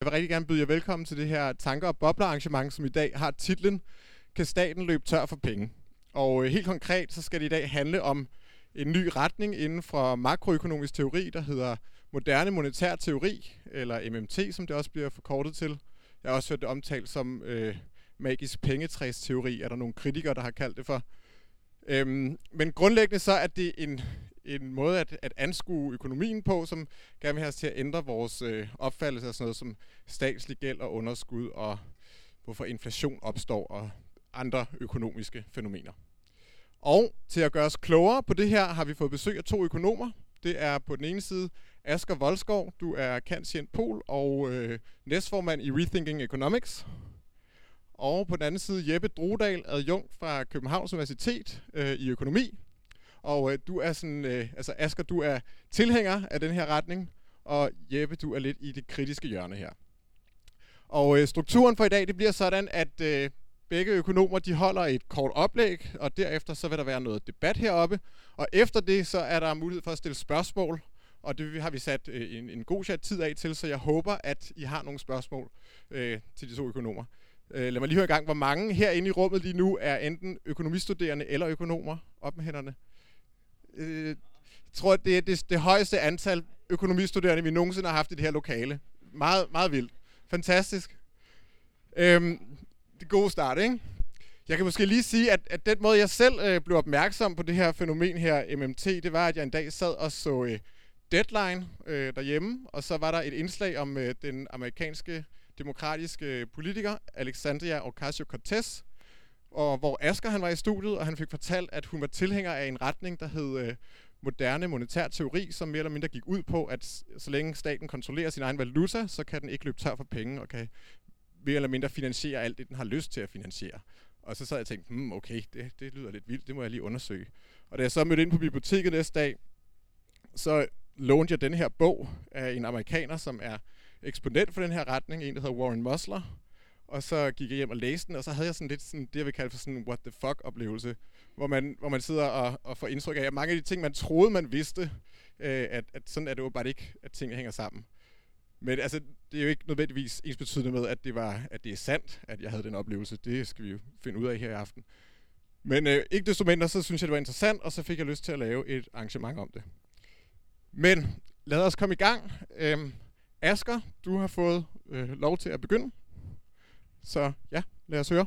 Jeg vil rigtig gerne byde jer velkommen til det her tanker- og bobler arrangement, som i dag har titlen Kan staten løbe tør for penge? Og øh, helt konkret, så skal det i dag handle om en ny retning inden for makroøkonomisk teori, der hedder moderne monetær teori, eller MMT, som det også bliver forkortet til. Jeg har også hørt det omtalt som øh, magisk pengetræsteori, er der nogle kritikere, der har kaldt det for. Øhm, men grundlæggende så er det en, en måde at, at anskue økonomien på, som gerne vil have os til at ændre vores øh, opfattelse af sådan noget som statslig gæld og underskud, og hvorfor inflation opstår, og andre økonomiske fænomener. Og til at gøre os klogere på det her, har vi fået besøg af to økonomer. Det er på den ene side Asger Voldskov, du er kantient Pol og øh, næstformand i Rethinking Economics. Og på den anden side Jeppe Drodal, adjunkt fra Københavns Universitet øh, i økonomi. Og øh, du er sådan, øh, altså Asger, du er tilhænger af den her retning, og Jeppe, du er lidt i det kritiske hjørne her. Og øh, strukturen for i dag, det bliver sådan, at øh, begge økonomer, de holder et kort oplæg, og derefter så vil der være noget debat heroppe. Og efter det, så er der mulighed for at stille spørgsmål, og det har vi sat øh, en, en god chat tid af til, så jeg håber, at I har nogle spørgsmål øh, til de to økonomer. Øh, lad mig lige høre i gang, hvor mange herinde i rummet lige nu er enten økonomistuderende eller økonomer. Op med hænderne. Øh, tror, det er det, det højeste antal økonomistuderende, vi nogensinde har haft i det her lokale. Meget, meget vildt. Fantastisk. Øhm, det gode start, ikke? Jeg kan måske lige sige, at, at den måde, jeg selv øh, blev opmærksom på det her fænomen her, MMT, det var, at jeg en dag sad og så øh, Deadline øh, derhjemme, og så var der et indslag om øh, den amerikanske demokratiske øh, politiker, Alexandria Ocasio-Cortez, og hvor Asker han var i studiet, og han fik fortalt, at hun var tilhænger af en retning, der hed øh, moderne monetær teori, som mere eller mindre gik ud på, at så længe staten kontrollerer sin egen valuta, så kan den ikke løbe tør for penge, og kan mere eller mindre finansiere alt det, den har lyst til at finansiere. Og så sad jeg og tænkte, hmm, okay, det, det lyder lidt vildt, det må jeg lige undersøge. Og da jeg så mødte ind på biblioteket næste dag, så lånte jeg den her bog af en amerikaner, som er eksponent for den her retning, en der hedder Warren Musler. Og så gik jeg hjem og læste den, og så havde jeg sådan lidt sådan, det, jeg vil kalde for sådan en what the fuck oplevelse, hvor man, hvor man sidder og, og får indtryk af, at mange af de ting, man troede, man vidste, øh, at, at sådan er det åbenbart bare ikke, at tingene hænger sammen. Men altså, det er jo ikke nødvendigvis ens betydende med, at det, var, at det er sandt, at jeg havde den oplevelse. Det skal vi jo finde ud af her i aften. Men øh, ikke desto mindre, så synes jeg, det var interessant, og så fik jeg lyst til at lave et arrangement om det. Men lad os komme i gang. Øhm, Asker, du har fået øh, lov til at begynde. Så ja, lad os høre.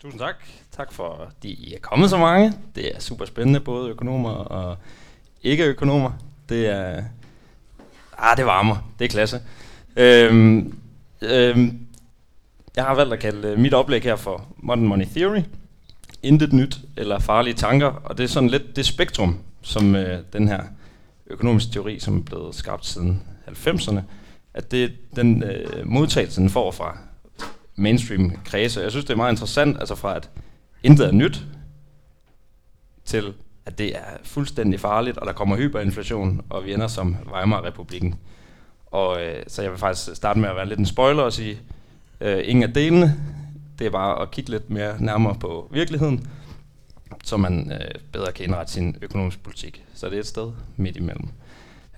Tusind tak. Tak for, at I er kommet så mange. Det er super spændende, både økonomer og ikke-økonomer. Det er... Ah, det varmer. Det er klasse. Øhm, øhm, jeg har valgt at kalde øh, mit oplæg her for Modern Money Theory. Intet nyt eller farlige tanker. Og det er sådan lidt det spektrum, som øh, den her økonomiske teori, som er blevet skabt siden 90'erne, at det den øh, modtagelse, den får fra mainstream kredse. Jeg synes, det er meget interessant, altså fra at intet er nyt, til at det er fuldstændig farligt, og der kommer hyperinflation, og vi ender som Weimar-republiken. Og øh, så jeg vil faktisk starte med at være lidt en spoiler og sige, øh, ingen af delene, det er bare at kigge lidt mere nærmere på virkeligheden, så man øh, bedre kan indrette sin økonomiske politik. Så det er et sted midt imellem.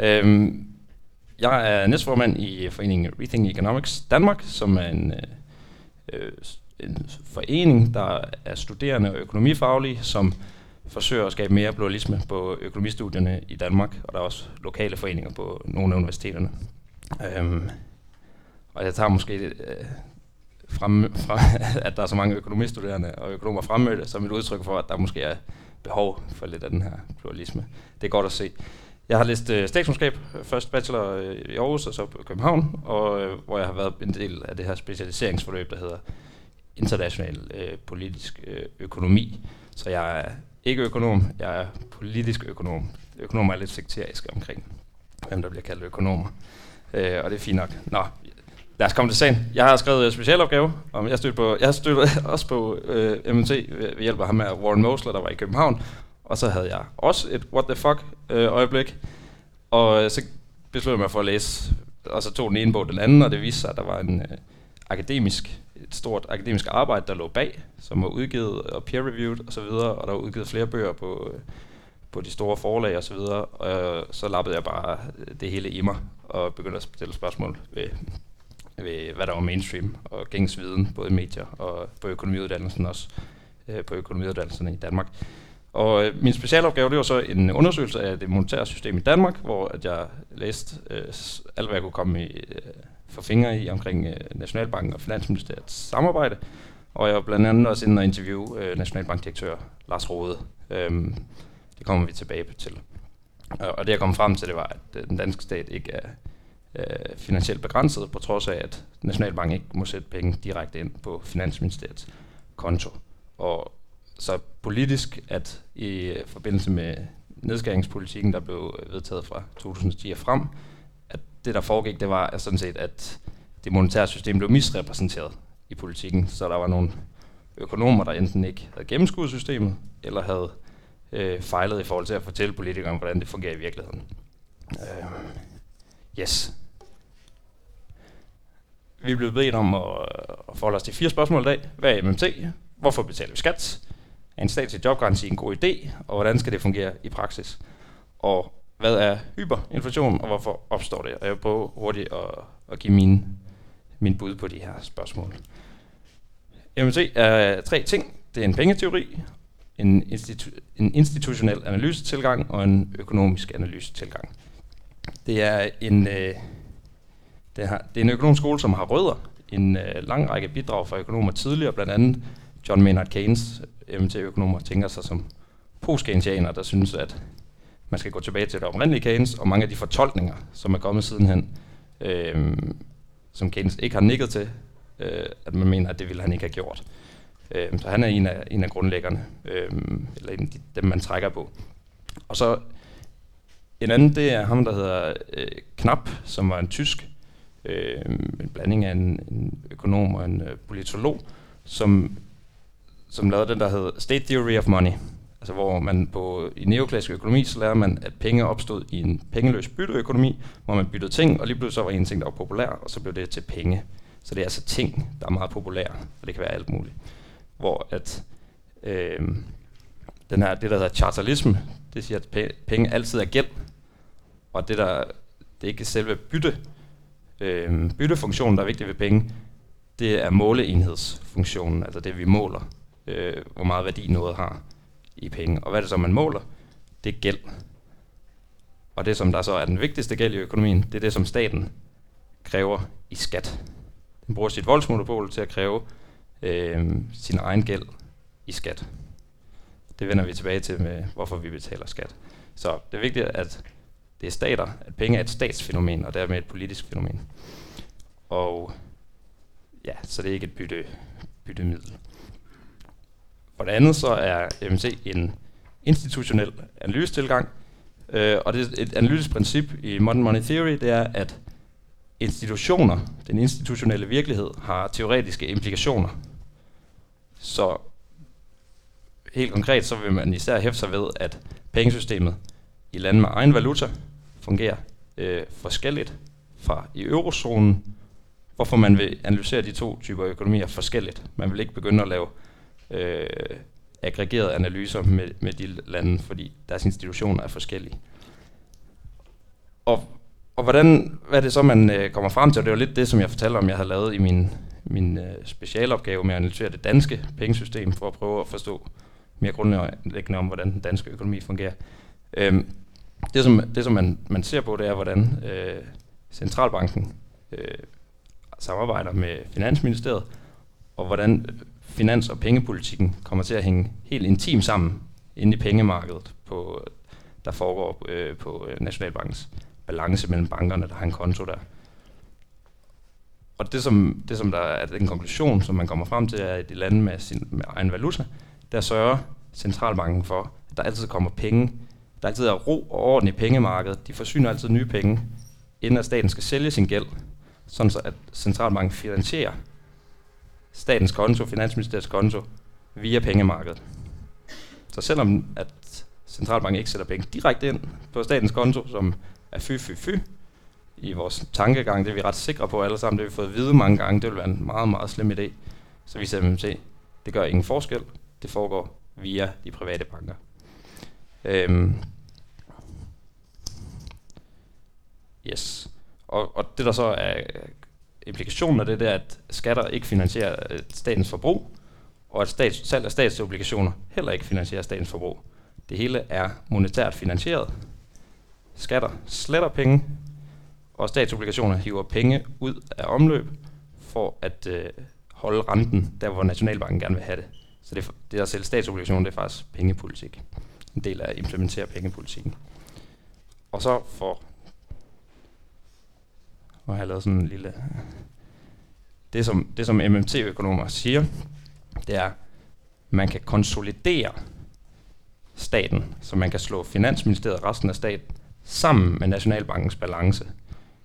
Øhm, jeg er næstformand i foreningen Rethink Economics Danmark, som er en, øh, en forening, der er studerende og økonomifaglige, som forsøger at skabe mere pluralisme på økonomistudierne i Danmark, og der er også lokale foreninger på nogle af universiteterne. Øhm, og jeg tager måske øh, frem, frem, at der er så mange økonomistuderende og økonomer fremmødte, som et udtryk for, at der måske er behov for lidt af den her pluralisme. Det er godt at se. Jeg har læst øh, statskundskab, øh, først bachelor øh, i Aarhus og så på København, og øh, hvor jeg har været en del af det her specialiseringsforløb, der hedder international øh, politisk øh, økonomi. Så jeg er ikke økonom, jeg er politisk økonom. Økonomer er lidt sekteriske omkring, hvem der bliver kaldt økonomer. Øh, og det er fint nok. Nå, lad os komme til sagen. Jeg har skrevet en specialopgave, og jeg stødte på, jeg stødte også på øh, MMT ved hjælp af ham med Warren Mosler, der var i København, og så havde jeg også et what the fuck øh, øjeblik. Og øh, så besluttede jeg mig for at læse, og så tog den ene bog den anden, og det viste sig, at der var en øh, akademisk, et stort akademisk arbejde, der lå bag, som var udgivet og peer-reviewed osv., og, og der var udgivet flere bøger på, øh, på de store forlag og så videre, og øh, så lappede jeg bare øh, det hele i mig og begyndte at stille spørgsmål ved, ved hvad der var mainstream og gængs viden, både i medier og på økonomiuddannelsen også, øh, på økonomiuddannelsen i Danmark. Og øh, min specialopgave, det var så en undersøgelse af det monetære system i Danmark, hvor at jeg læste øh, alt, hvad jeg kunne komme i, øh, for fingre i omkring øh, Nationalbanken og Finansministeriets samarbejde. Og jeg var blandt andet også inde og interviewe øh, Nationalbankdirektør Lars Rode. Øhm, det kommer vi tilbage til. Og det jeg kom frem til, det var, at øh, den danske stat ikke er øh, finansielt begrænset, på trods af, at Nationalbanken ikke må sætte penge direkte ind på Finansministeriets konto. Og så politisk, at i forbindelse med nedskæringspolitikken, der blev vedtaget fra 2010 og frem, at det, der foregik, det var sådan set, at det monetære system blev misrepræsenteret i politikken. Så der var nogle økonomer, der enten ikke havde gennemskuet systemet, eller havde øh, fejlet i forhold til at fortælle politikerne, hvordan det fungerer i virkeligheden. Øh, yes. Vi er blevet bedt om at, at forholde os til fire spørgsmål i dag. Hvad er MMT? Hvorfor betaler vi skat? Er en statslig jobgaranti en god idé? Og hvordan skal det fungere i praksis? Og hvad er hyperinflation, og hvorfor opstår det? Og jeg prøver hurtigt at, at give min, min bud på de her spørgsmål. MMT er tre ting. Det er en pengeteori, en, institu- en institutionel analysetilgang og en økonomisk analysetilgang. Det er en, øh, det, har, det er en økonomisk skole, som har rødder. En øh, lang række bidrag fra økonomer tidligere, blandt andet John Maynard Keynes, MT-økonomer, tænker sig som post der synes, at man skal gå tilbage til det oprindelige Keynes, og mange af de fortolkninger, som er kommet sidenhen, øh, som Keynes ikke har nikket til, øh, at man mener, at det ville han ikke have gjort. Øh, så han er en af, en af grundlæggerne, øh, eller en af de, dem, man trækker på. Og så en anden, det er ham, der hedder øh, Knap, som var en tysk, øh, en blanding af en, en økonom og en øh, politolog, som, som lavede den, der hedder State Theory of Money. Altså hvor man på, i neoklassisk økonomi, så lærer man, at penge opstod i en pengeløs bytteøkonomi, hvor man byttede ting, og lige pludselig så var en ting, der var populær, og så blev det til penge. Så det er altså ting, der er meget populære, og det kan være alt muligt hvor at øh, den her, det, der hedder chartalisme, det siger, at penge altid er gæld, og det, der, det er ikke selve bytte, øh, byttefunktionen, der er vigtig ved penge, det er måleenhedsfunktionen, altså det, vi måler, øh, hvor meget værdi noget har i penge. Og hvad er det så, man måler? Det er gæld. Og det, som der så er den vigtigste gæld i økonomien, det er det, som staten kræver i skat. Den bruger sit voldsmonopol til at kræve øh, sin egen gæld i skat. Det vender vi tilbage til med, hvorfor vi betaler skat. Så det er vigtigt, at det er stater, at penge er et statsfænomen, og dermed et politisk fænomen. Og ja, så det er ikke et bytte, byttemiddel. For det andet så er MMC en institutionel analysetilgang, øh, og det er et analytisk princip i Modern Money Theory, det er, at institutioner, den institutionelle virkelighed, har teoretiske implikationer. Så helt konkret, så vil man især hæfte sig ved, at pengesystemet i lande med egen valuta fungerer øh, forskelligt fra i eurozonen, hvorfor man vil analysere de to typer økonomier forskelligt. Man vil ikke begynde at lave øh, aggregerede analyser med, med de lande, fordi deres institutioner er forskellige. Og og hvordan, hvad er det så, man øh, kommer frem til? Og det var lidt det, som jeg fortalte om, jeg havde lavet i min, min øh, specialopgave med at analysere det danske pengesystem, for at prøve at forstå mere grundlæggende om, hvordan den danske økonomi fungerer. Øhm, det, som, det, som man, man ser på, det er, hvordan øh, centralbanken øh, samarbejder med Finansministeriet, og hvordan finans- og pengepolitikken kommer til at hænge helt intimt sammen inde i pengemarkedet, på, der foregår øh, på øh, Nationalbankens balance mellem bankerne, der har en konto der. Og det som, det, som der er den konklusion, som man kommer frem til, er, at i lande med, sin, med egen valuta, der sørger centralbanken for, at der altid kommer penge. Der altid er ro og orden i pengemarkedet. De forsyner altid nye penge, inden at staten skal sælge sin gæld, sådan så at centralbanken finansierer statens konto, finansministeriets konto, via pengemarkedet. Så selvom at centralbanken ikke sætter penge direkte ind på statens konto, som er fy, fy, fy i vores tankegang. Det er vi ret sikre på alle sammen. Det har vi fået at vide mange gange. Det vil være en meget, meget slem idé. Så vi ser at det gør ingen forskel. Det foregår via de private banker. Øhm, yes. Og, og det der så er implikationen af det, der, at skatter ikke finansierer øh, statens forbrug, og at stats, salg af statsobligationer heller ikke finansierer statens forbrug. Det hele er monetært finansieret. Skatter sletter penge, og statsobligationer hiver penge ud af omløb for at øh, holde renten der, hvor Nationalbanken gerne vil have det. Så det, det at sælge statsobligationer, det er faktisk pengepolitik. En del af at implementere pengepolitikken. Og så for og har lavet sådan en lille... Det som, det som MMT-økonomer siger, det er, man kan konsolidere staten, så man kan slå Finansministeriet og resten af staten sammen med Nationalbankens balance.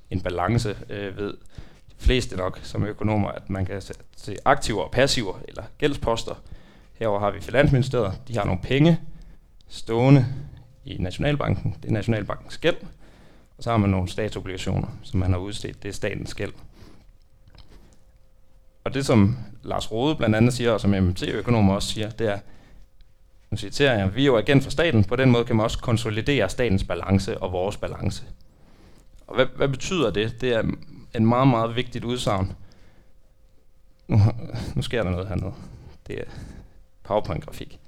En balance øh, ved de fleste nok som økonomer, at man kan se aktiver og passiver, eller gældsposter. Herover har vi Finansministeriet, de har nogle penge stående i Nationalbanken. Det er Nationalbankens gæld. Og så har man nogle statsobligationer, som man har udstedt. Det er statens gæld. Og det, som Lars Rode blandt andet siger, og som MMT-økonomer også siger, det er, nu citerer jeg, vi er jo agent for staten, på den måde kan man også konsolidere statens balance og vores balance. Og hvad, hvad betyder det? Det er en meget, meget vigtigt udsagn. Nu, nu sker der noget hernede. Det er PowerPoint-grafik.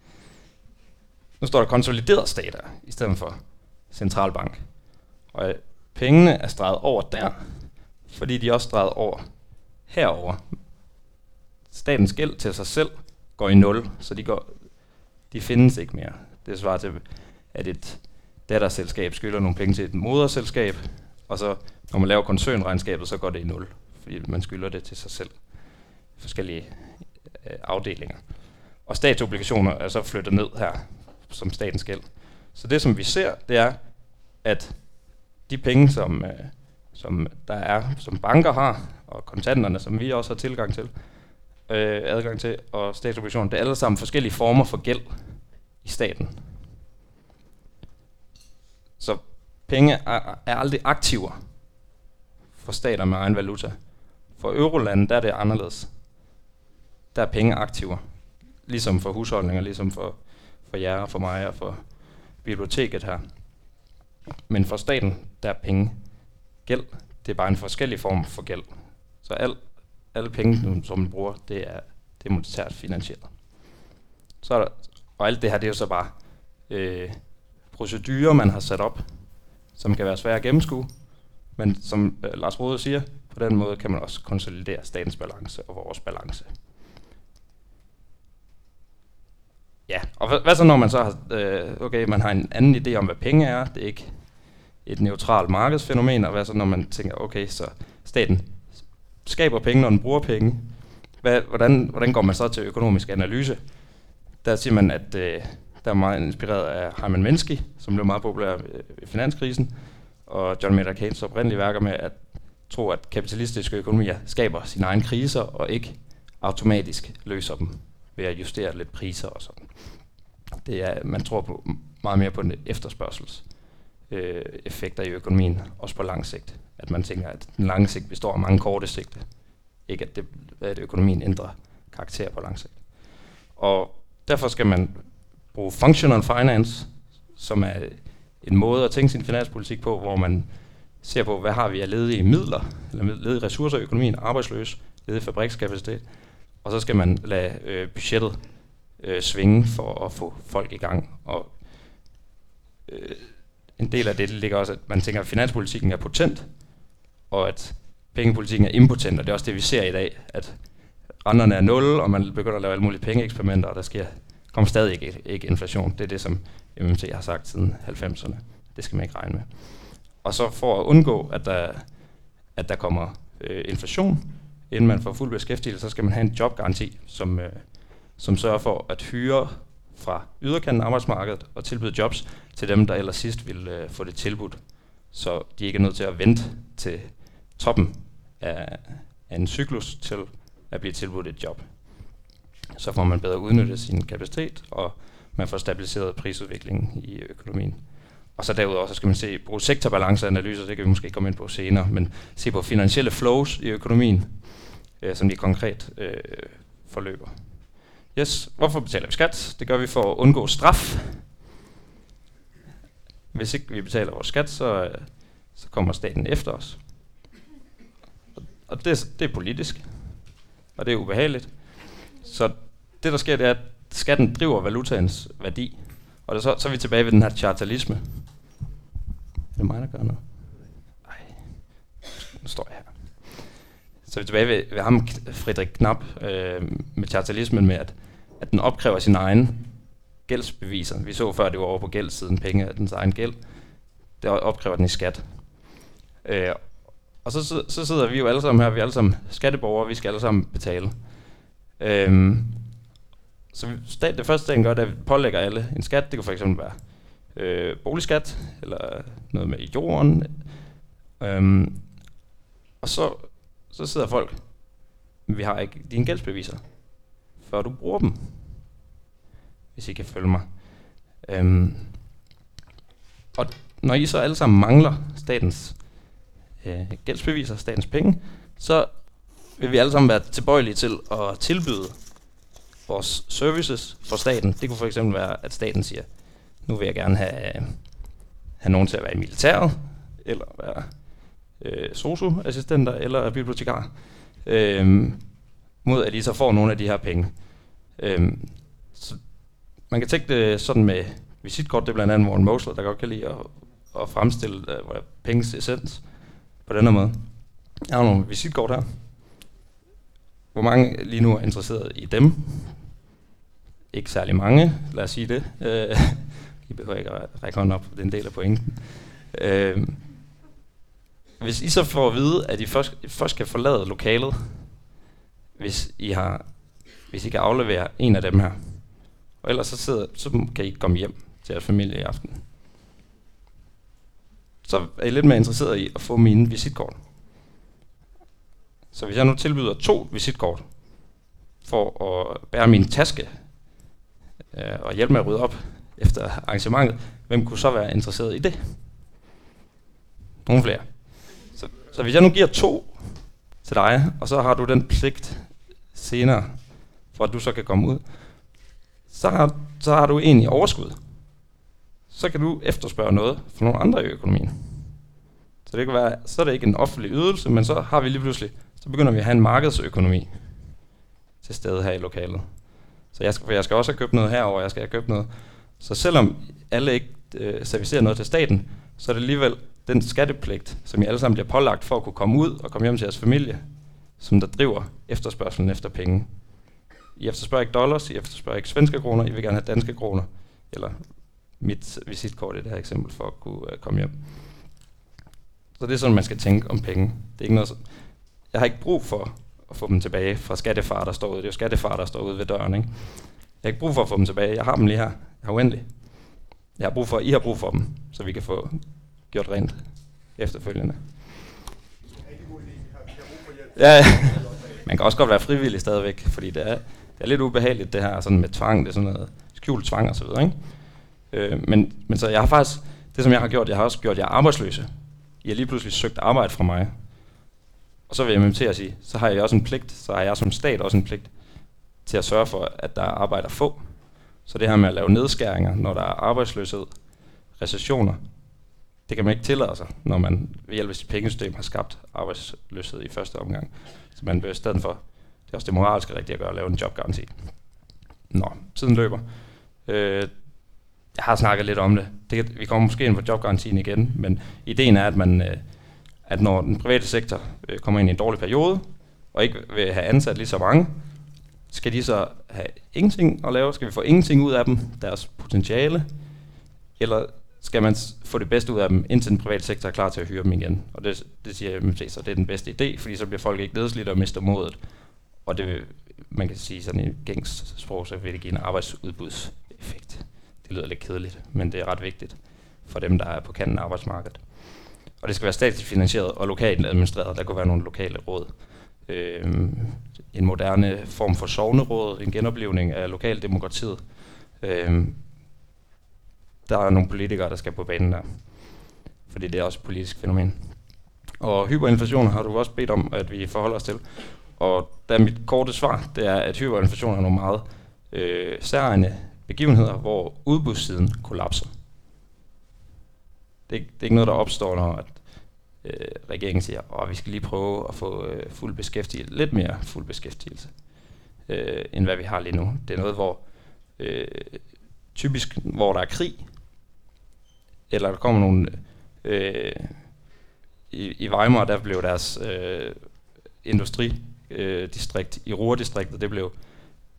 Nu står der konsolideret stater i stedet for centralbank. Og pengene er streget over der, fordi de er også streget over herover. Statens gæld til sig selv går i nul, så de, går, de findes ikke mere. Det svarer til, at et datterselskab skylder nogle penge til et moderselskab, og så når man laver koncernregnskabet, så går det i nul, fordi man skylder det til sig selv. Forskellige øh, afdelinger. Og statsobligationer er så flyttet ned her som statens gæld. Så det som vi ser, det er, at de penge, som, øh, som der er, som banker har, og kontanterne, som vi også har tilgang til, øh, adgang til, og statsobligationer, det er alle sammen forskellige former for gæld i staten. Så penge er, er aldrig aktiver for stater med egen valuta. For eurolandet der er det anderledes. Der er penge aktiver. Ligesom for husholdninger, ligesom for, for jer og for mig og for biblioteket her. Men for staten, der er penge gæld. Det er bare en forskellig form for gæld. Så al, alle penge, som man bruger, det er, det er monetært finansieret. Så er der, og alt det her, det er jo så bare øh, procedurer, man har sat op, som kan være svære at gennemskue. Men som øh, Lars Rode siger, på den måde kan man også konsolidere statens balance og vores balance. Ja, og hvad, hvad så når man så har, øh, okay, man har en anden idé om, hvad penge er, det er ikke et neutralt markedsfænomen, og hvad så når man tænker, okay, så staten skaber penge, når den bruger penge, hvad, hvordan, hvordan går man så til økonomisk analyse? Der siger man, at øh, der er meget inspireret af Herman Minsky, som blev meget populær øh, i finanskrisen, og John Maynard Keynes oprindelige værker med at tro, at kapitalistiske økonomier skaber sine egne kriser, og ikke automatisk løser dem ved at justere lidt priser og sådan. Det er, man tror på, meget mere på den efterspørgsels øh, effekter i økonomien, også på lang sigt. At man tænker, at den lange sigt består af mange korte sigte. Ikke at, det, at økonomien ændrer karakter på lang sigt. Og derfor skal man bruge functional finance, som er en måde at tænke sin finanspolitik på, hvor man ser på, hvad har vi af ledige midler, eller ledige ressourcer i økonomien, arbejdsløs, ledig fabrikskapacitet, og så skal man lade øh, budgettet øh, svinge for at få folk i gang. Og øh, en del af det ligger også, at man tænker, at finanspolitikken er potent, og at pengepolitikken er impotent, og det er også det, vi ser i dag, at renterne er nul, og man begynder at lave alle mulige pengeeksperimenter, og der sker, kommer stadig ikke, ikke inflation. Det er det, som MMT har sagt siden 90'erne. Det skal man ikke regne med. Og så for at undgå, at der, at der kommer øh, inflation, inden man får fuld beskæftigelse, så skal man have en jobgaranti, som, øh, som sørger for at hyre fra yderkanten af arbejdsmarkedet og tilbyde jobs til dem, der ellers sidst ville øh, få det tilbudt. Så de ikke er nødt til at vente til toppen af, af en cyklus til at blive tilbudt et job. Så får man bedre udnyttet sin kapacitet, og man får stabiliseret prisudviklingen i økonomien. Og så derudover så skal man se, bruge sektorbalanceanalyser, det kan vi måske komme ind på senere, men se på finansielle flows i økonomien, øh, som de konkret øh, forløber. Yes, hvorfor betaler vi skat? Det gør vi for at undgå straf. hvis ikke vi betaler vores skat, så, øh, så kommer staten efter os. Og det, det er politisk, og det er ubehageligt. Så det, der sker, det er, at skatten driver valutaens værdi. Og det, så, så er vi tilbage ved den her chartalisme. Er det mig, der gør noget? Nej, nu står jeg her. Så er vi tilbage ved, ved ham, Frederik Knapp, øh, med chartalismen med, at, at den opkræver sin egen gældsbeviser. Vi så før, det var over på gældssiden, penge af dens egen gæld. Det opkræver den i skat. Øh, og så, så, så sidder vi jo alle sammen her, vi er alle sammen skatteborgere, vi skal alle sammen betale. Øh, så stat, det første staten gør, det er, at vi pålægger alle en skat. Det kan for eksempel være øh, boligskat, eller noget med jorden. Øhm, og så, så sidder folk, vi har ikke dine gældsbeviser, før du bruger dem, hvis I kan følge mig. Øhm, og når I så alle sammen mangler statens øh, gældsbeviser, statens penge, så vil vi alle sammen være tilbøjelige til at tilbyde vores services for staten. Det kunne for eksempel være, at staten siger, nu vil jeg gerne have, øh, have nogen til at være i militæret, eller være øh, socioassistenter, eller bibliotekar, øh, mod at de så får nogle af de her penge. Øh, så man kan tænke det sådan med visitkort, det er blandt andet Warren Mosler, der godt kan lide at, at fremstille uh, penges essens på den her måde. Jeg har nogle visitkort her. Hvor mange lige nu er interesseret i dem? Ikke særlig mange, lad os sige det. Øh, I behøver ikke at række hånden op, det er en del af pointen. Øh, hvis I så får at vide, at I først, først kan forlade lokalet, hvis I, har, hvis I kan aflevere en af dem her, og ellers så, sidder, så kan I komme hjem til jeres familie i aften. Så er I lidt mere interesseret i at få mine visitkort. Så hvis jeg nu tilbyder to visitkort for at bære min taske øh, og hjælpe med at rydde op efter arrangementet, hvem kunne så være interesseret i det? Nogle flere. Så, så hvis jeg nu giver to til dig, og så har du den pligt senere, for at du så kan komme ud, så har, så har du egentlig i overskud. Så kan du efterspørge noget fra nogle andre i økonomien. Så det kan være, så er det ikke en offentlig ydelse, men så har vi lige pludselig, så begynder vi at have en markedsøkonomi til stede her i lokalet. Så jeg skal, jeg skal også have købt noget herover, jeg skal have købt noget. Så selvom alle ikke øh, servicerer noget til staten, så er det alligevel den skattepligt, som I alle sammen bliver pålagt for at kunne komme ud og komme hjem til jeres familie, som der driver efterspørgselen efter penge. I efterspørger ikke dollars, I efterspørger ikke svenske kroner, I vil gerne have danske kroner, eller mit visitkort i det her eksempel, for at kunne uh, komme hjem. Så det er sådan, man skal tænke om penge. Det er ikke noget, jeg har ikke brug for at få dem tilbage fra skattefar, der står ude. Det er jo skattefar, der står ude ved døren. Ikke? Jeg har ikke brug for at få dem tilbage. Jeg har dem lige her. Jeg har uendelig. Jeg har brug for, I har brug for dem, så vi kan få gjort rent efterfølgende. Ja, man kan også godt være frivillig stadigvæk, fordi det er, det er lidt ubehageligt det her sådan med tvang, det er sådan noget skjult tvang og så videre, ikke? Øh, men, men så jeg har faktisk, det som jeg har gjort, jeg har også gjort jer arbejdsløse. I har lige pludselig søgt arbejde fra mig. Og så vil jeg til at sige, så har jeg også en pligt, så har jeg som stat også en pligt til at sørge for, at der er arbejde at få. Så det her med at lave nedskæringer, når der er arbejdsløshed, recessioner, det kan man ikke tillade sig, når man ved hjælp af sit pengesystem har skabt arbejdsløshed i første omgang. Så man bør i stedet for, det er også det moralske rigtige at gøre, at lave en jobgaranti. Nå, tiden løber. Øh, jeg har snakket lidt om det. det. Vi kommer måske ind på jobgarantien igen, men ideen er, at man, øh, at når den private sektor øh, kommer ind i en dårlig periode, og ikke vil have ansat lige så mange, skal de så have ingenting at lave? Skal vi få ingenting ud af dem, deres potentiale? Eller skal man få det bedste ud af dem, indtil den private sektor er klar til at hyre dem igen? Og det, det siger MMT, så det er den bedste idé, fordi så bliver folk ikke nedslidt og mister modet. Og det, man kan sige sådan i gængs sprog, så vil det give en arbejdsudbudseffekt. Det lyder lidt kedeligt, men det er ret vigtigt for dem, der er på kanten af arbejdsmarkedet. Og det skal være statsligt finansieret og lokalt administreret. Der kunne være nogle lokale råd. Øhm, en moderne form for sovneråd, en genoplevning af lokaldemokratiet. Øhm, der er nogle politikere, der skal på banen der. Fordi det er også et politisk fænomen. Og hyperinflation har du også bedt om, at vi forholder os til. Og der mit korte svar, det er, at hyperinflation er nogle meget øh, særegne begivenheder, hvor udbudssiden kollapser. Det, det er ikke noget, der opstår, når at, øh, regeringen siger, at vi skal lige prøve at få øh, fuld beskæftigelse, lidt mere fuld beskæftigelse, øh, end hvad vi har lige nu. Det er noget, hvor øh, typisk, hvor der er krig, eller der kommer nogle... Øh, i, I Weimar, der blev deres øh, industri øh, distrikt i Ruhr-distriktet, det blev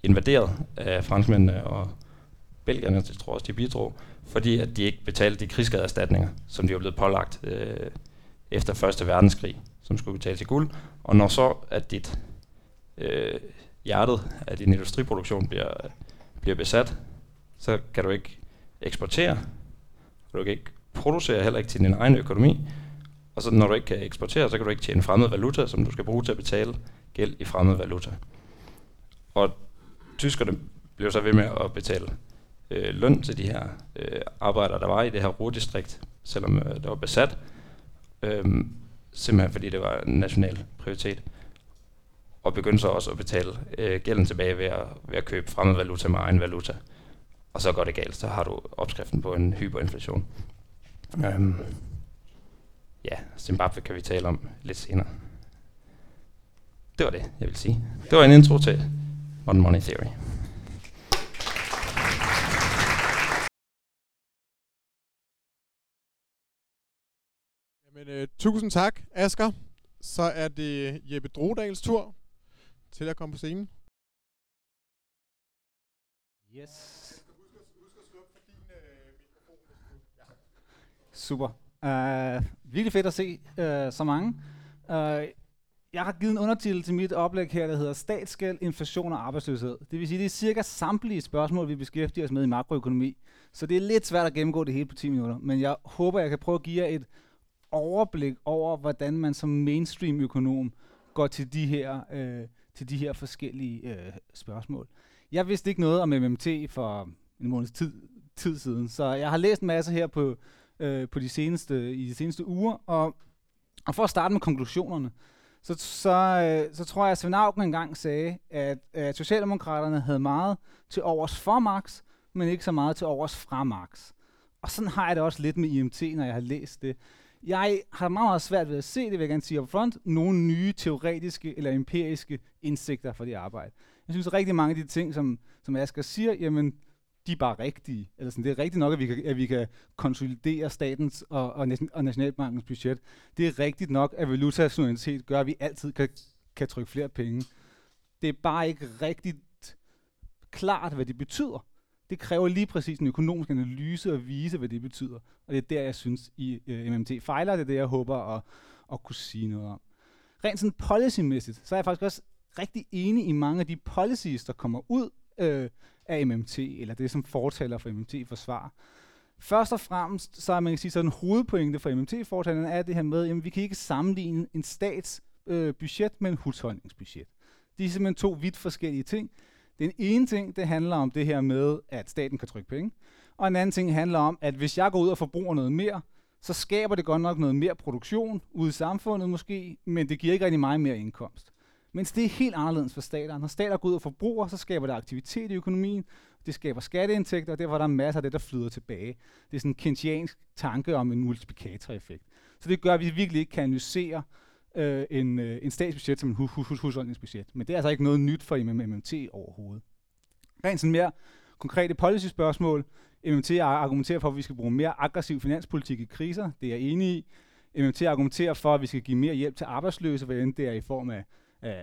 invaderet af franskmændene og belgierne, det tror jeg også, de bidrog, fordi at de ikke betalte de krigsskadeerstatninger, som de var blevet pålagt øh, efter Første Verdenskrig, som skulle betales i guld. Og når så at dit øh, hjertet af din industriproduktion bliver, bliver besat, så kan du ikke eksportere, du kan ikke producere heller ikke til din egen økonomi, og så når du ikke kan eksportere, så kan du ikke tjene fremmed valuta, som du skal bruge til at betale gæld i fremmed valuta. Og tyskerne blev så ved med at betale øh, løn til de her øh, arbejdere, der var i det her rurdistrikt, selvom øh, det var besat, øh, simpelthen fordi det var en national prioritet. Og begyndte så også at betale øh, gælden tilbage ved at, ved at købe fremmed valuta med egen valuta. Og så går det galt, så har du opskriften på en hyperinflation. Øhm, ja, Zimbabwe kan vi tale om lidt senere. Det var det, jeg vil sige. Det var en intro til Modern Money Theory. Jamen, øh, tusind tak, Asker. Så er det Jeppe Drodals tur til at komme på scenen. Yes. Super. Uh, virkelig fedt at se uh, så mange. Uh, jeg har givet en undertitel til mit oplæg her, der hedder Statsgæld, inflation og arbejdsløshed. Det vil sige, det er cirka samtlige spørgsmål, vi beskæftiger os med i makroøkonomi. Så det er lidt svært at gennemgå det hele på 10 minutter. Men jeg håber, jeg kan prøve at give jer et overblik over, hvordan man som mainstream-økonom går til de her, øh, til de her forskellige øh, spørgsmål. Jeg vidste ikke noget om MMT for en måneds tid, tid siden, så jeg har læst en masse her på, øh, på de seneste, i de seneste uger, og, og for at starte med konklusionerne, så, så, øh, så tror jeg, at Svend Auken engang sagde, at, at Socialdemokraterne havde meget til overs for Marx, men ikke så meget til overs fra Marx. Og sådan har jeg det også lidt med IMT, når jeg har læst det. Jeg har meget, meget svært ved at se, det vil jeg gerne sige upfront, nogle nye teoretiske eller empiriske indsigter for det arbejde. Jeg synes at rigtig mange af de ting, som, som Asger siger, jamen, de er bare rigtige. Eller sådan, det er rigtigt nok, at vi kan, at vi kan konsolidere statens og, og, og Nationalbankens budget. Det er rigtigt nok, at valutasuverænitet gør, at vi altid kan, kan trykke flere penge. Det er bare ikke rigtigt klart, hvad det betyder. Det kræver lige præcis en økonomisk analyse at vise, hvad det betyder. Og det er der, jeg synes, i uh, øh, MMT fejler. Det er det, jeg håber at, at kunne sige noget om. Rent sådan policymæssigt, så er jeg faktisk også rigtig enig i mange af de policies, der kommer ud øh, af MMT, eller det, som fortaler for MMT forsvar. Først og fremmest, så er man kan sige, sådan en hovedpointe for MMT-fortalerne er det her med, at vi kan ikke sammenligne en stats øh, budget med en husholdningsbudget. De er simpelthen to vidt forskellige ting. Den ene ting, det handler om det her med, at staten kan trykke penge. Og en anden ting handler om, at hvis jeg går ud og forbruger noget mere, så skaber det godt nok noget mere produktion ude i samfundet måske, men det giver ikke rigtig meget mere indkomst. Mens det er helt anderledes for stater. Når stater går ud og forbruger, så skaber det aktivitet i økonomien, det skaber skatteindtægter, og derfor er der masser af det, der flyder tilbage. Det er sådan en keynesiansk tanke om en multiplikatoreffekt. Så det gør, at vi virkelig ikke kan analysere øh, en, øh, en statsbudget som en hus, hus, husholdningsbudget. Men det er altså ikke noget nyt for MMT overhovedet. Rent sådan mere konkrete policy-spørgsmål. MMT argumenterer for, at vi skal bruge mere aggressiv finanspolitik i kriser. Det er jeg enig i. MMT argumenterer for, at vi skal give mere hjælp til arbejdsløse, hvad det er i form af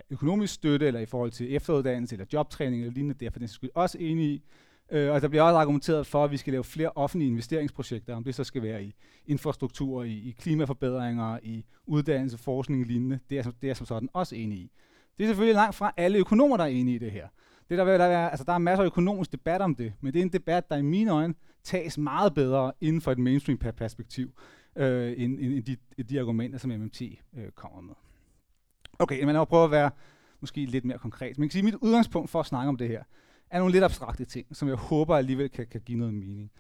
økonomisk støtte, eller i forhold til efteruddannelse, eller jobtræning, eller lignende, det er for den skyld også enig i. Øh, og der bliver også argumenteret for, at vi skal lave flere offentlige investeringsprojekter, om det så skal være i infrastruktur, i, i klimaforbedringer, i uddannelse, forskning og lignende. Det er, det er som sådan også enig i. Det er selvfølgelig langt fra alle økonomer, der er enige i det her. Det der, der, er, altså, der er masser af økonomisk debat om det, men det er en debat, der i mine øjne tages meget bedre inden for et mainstream perspektiv, øh, end, end de, de argumenter, som MMT øh, kommer med. Okay, men jeg vil prøve at være måske lidt mere konkret. Men jeg kan sige, at mit udgangspunkt for at snakke om det her, er nogle lidt abstrakte ting, som jeg håber alligevel kan, kan give noget mening.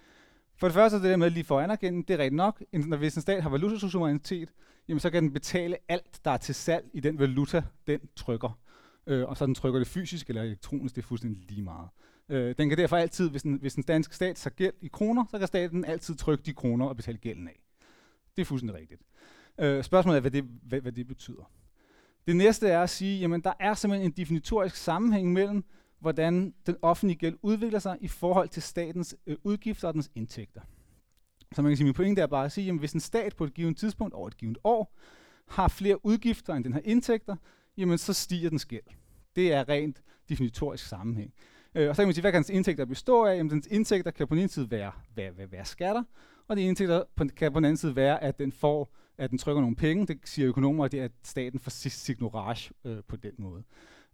For det første er det der med lige for at anerkende, det er rigtigt nok, når hvis en stat har valutasuverænitet, jamen så kan den betale alt, der er til salg i den valuta, den trykker. Øh, og så den trykker det fysisk eller elektronisk, det er fuldstændig lige meget. Øh, den kan derfor altid, hvis den, hvis den danske stat så gæld i kroner, så kan staten altid trykke de kroner og betale gælden af. Det er fuldstændig rigtigt. Øh, spørgsmålet er, hvad det, hvad, hvad det betyder. Det næste er at sige, jamen der er simpelthen en definitorisk sammenhæng mellem, hvordan den offentlige gæld udvikler sig i forhold til statens øh, udgifter og dens indtægter. Så man kan sige, min pointe er bare at sige, at hvis en stat på et givet tidspunkt over et givet år har flere udgifter, end den har indtægter, jamen så stiger den gæld. Det er rent definitorisk sammenhæng. Øh, og så kan man sige, hvad kan dens indtægter bestå af? Jamen, dens indtægter kan på den ene side være, være, være, være skatter, og de indtægter på, kan på den anden side være, at den får, at den trykker nogle penge. Det siger økonomer, at det er, at staten får signorage øh, på den måde.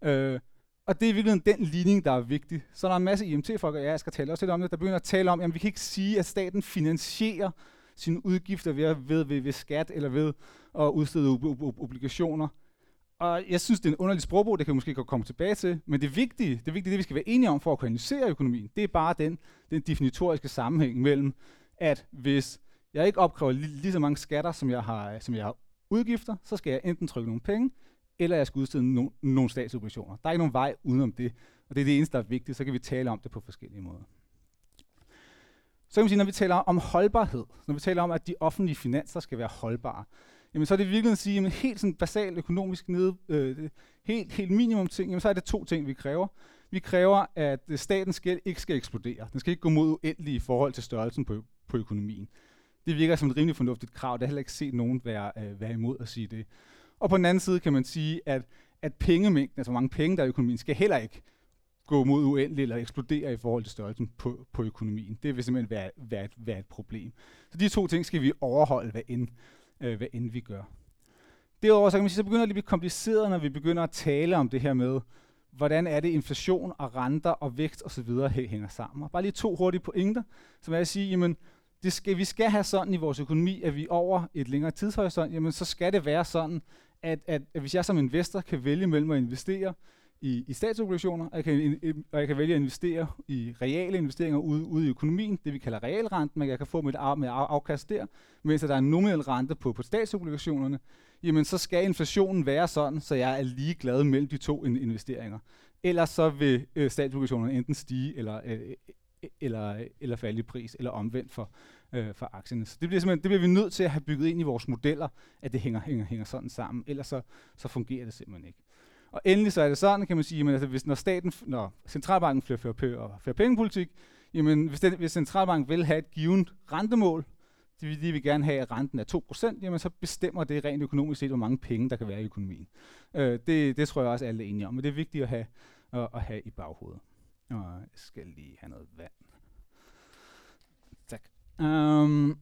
Øh, og det er i virkeligheden den ligning, der er vigtig. Så der er en masse IMT-folk, og jeg skal tale også lidt om det, der begynder at tale om, at vi kan ikke sige, at staten finansierer sine udgifter ved, ved, ved, ved skat eller ved at udstede obligationer. Og jeg synes, det er en underlig sprogbrug, det kan vi måske godt komme tilbage til, men det vigtige, det vigtige, det vi skal være enige om for at kunne analysere økonomien, det er bare den, den definitoriske sammenhæng mellem, at hvis jeg ikke opkræver lige, lige så mange skatter, som jeg, har, som jeg har udgifter, så skal jeg enten trykke nogle penge, eller jeg skal udstede no, nogle statsobligationer. Der er ikke nogen vej udenom det, og det er det eneste, der er vigtigt, så kan vi tale om det på forskellige måder. Så kan man sige, når vi taler om holdbarhed, når vi taler om, at de offentlige finanser skal være holdbare, jamen så er det virkelig at sige, jamen helt sådan basalt økonomisk nede, øh, helt, helt minimum ting, jamen så er det to ting, vi kræver. Vi kræver, at statens gæld ikke skal eksplodere. Den skal ikke gå mod uendelige i forhold til størrelsen på, på økonomien. Det virker som et rimelig fornuftigt krav. Det har heller ikke set nogen være, øh, være imod at sige det. Og på den anden side kan man sige, at, at pengemængden, altså hvor mange penge der er i økonomien, skal heller ikke gå mod uendelig eller eksplodere i forhold til størrelsen på, på økonomien. Det vil simpelthen være, være, et, være et problem. Så de to ting skal vi overholde, hvad end, øh, hvad end vi gør. Derudover så kan man sige, så begynder det at blive kompliceret, når vi begynder at tale om det her med, hvordan er det inflation og renter og vækst osv. hænger sammen. Og bare lige to hurtige pointer, som er at sige, jamen, det skal, vi skal have sådan i vores økonomi, at vi over et længere tidshorisont, jamen så skal det være sådan, at, at, at hvis jeg som investor kan vælge mellem at investere i, i statsobligationer, og jeg, kan, og jeg kan vælge at investere i reale investeringer ude, ude i økonomien, det vi kalder realrenten, men jeg kan få mit af, med afkast der, mens der er en nominel rente på, på statsobligationerne, jamen så skal inflationen være sådan, så jeg er lige glad mellem de to investeringer. Ellers så vil øh, statsobligationerne enten stige eller, øh, eller, eller falde i pris, eller omvendt for, øh, for aktierne. Så det bliver, simpelthen, det bliver vi nødt til at have bygget ind i vores modeller, at det hænger, hænger, hænger sådan sammen, ellers så, så fungerer det simpelthen ikke. Og endelig så er det sådan, kan man sige, at altså, hvis når staten, når centralbanken fører, fører, fører pengepolitik, jamen hvis, det, hvis centralbanken vil have et givet rentemål, det vil, de vil gerne have, at renten er 2%, jamen så bestemmer det rent økonomisk set, hvor mange penge, der kan være i økonomien. Øh, det, det tror jeg også, alle er enige om, men det er vigtigt at have, at, at have i baghovedet. Og jeg skal lige have noget vand. Tak. Um,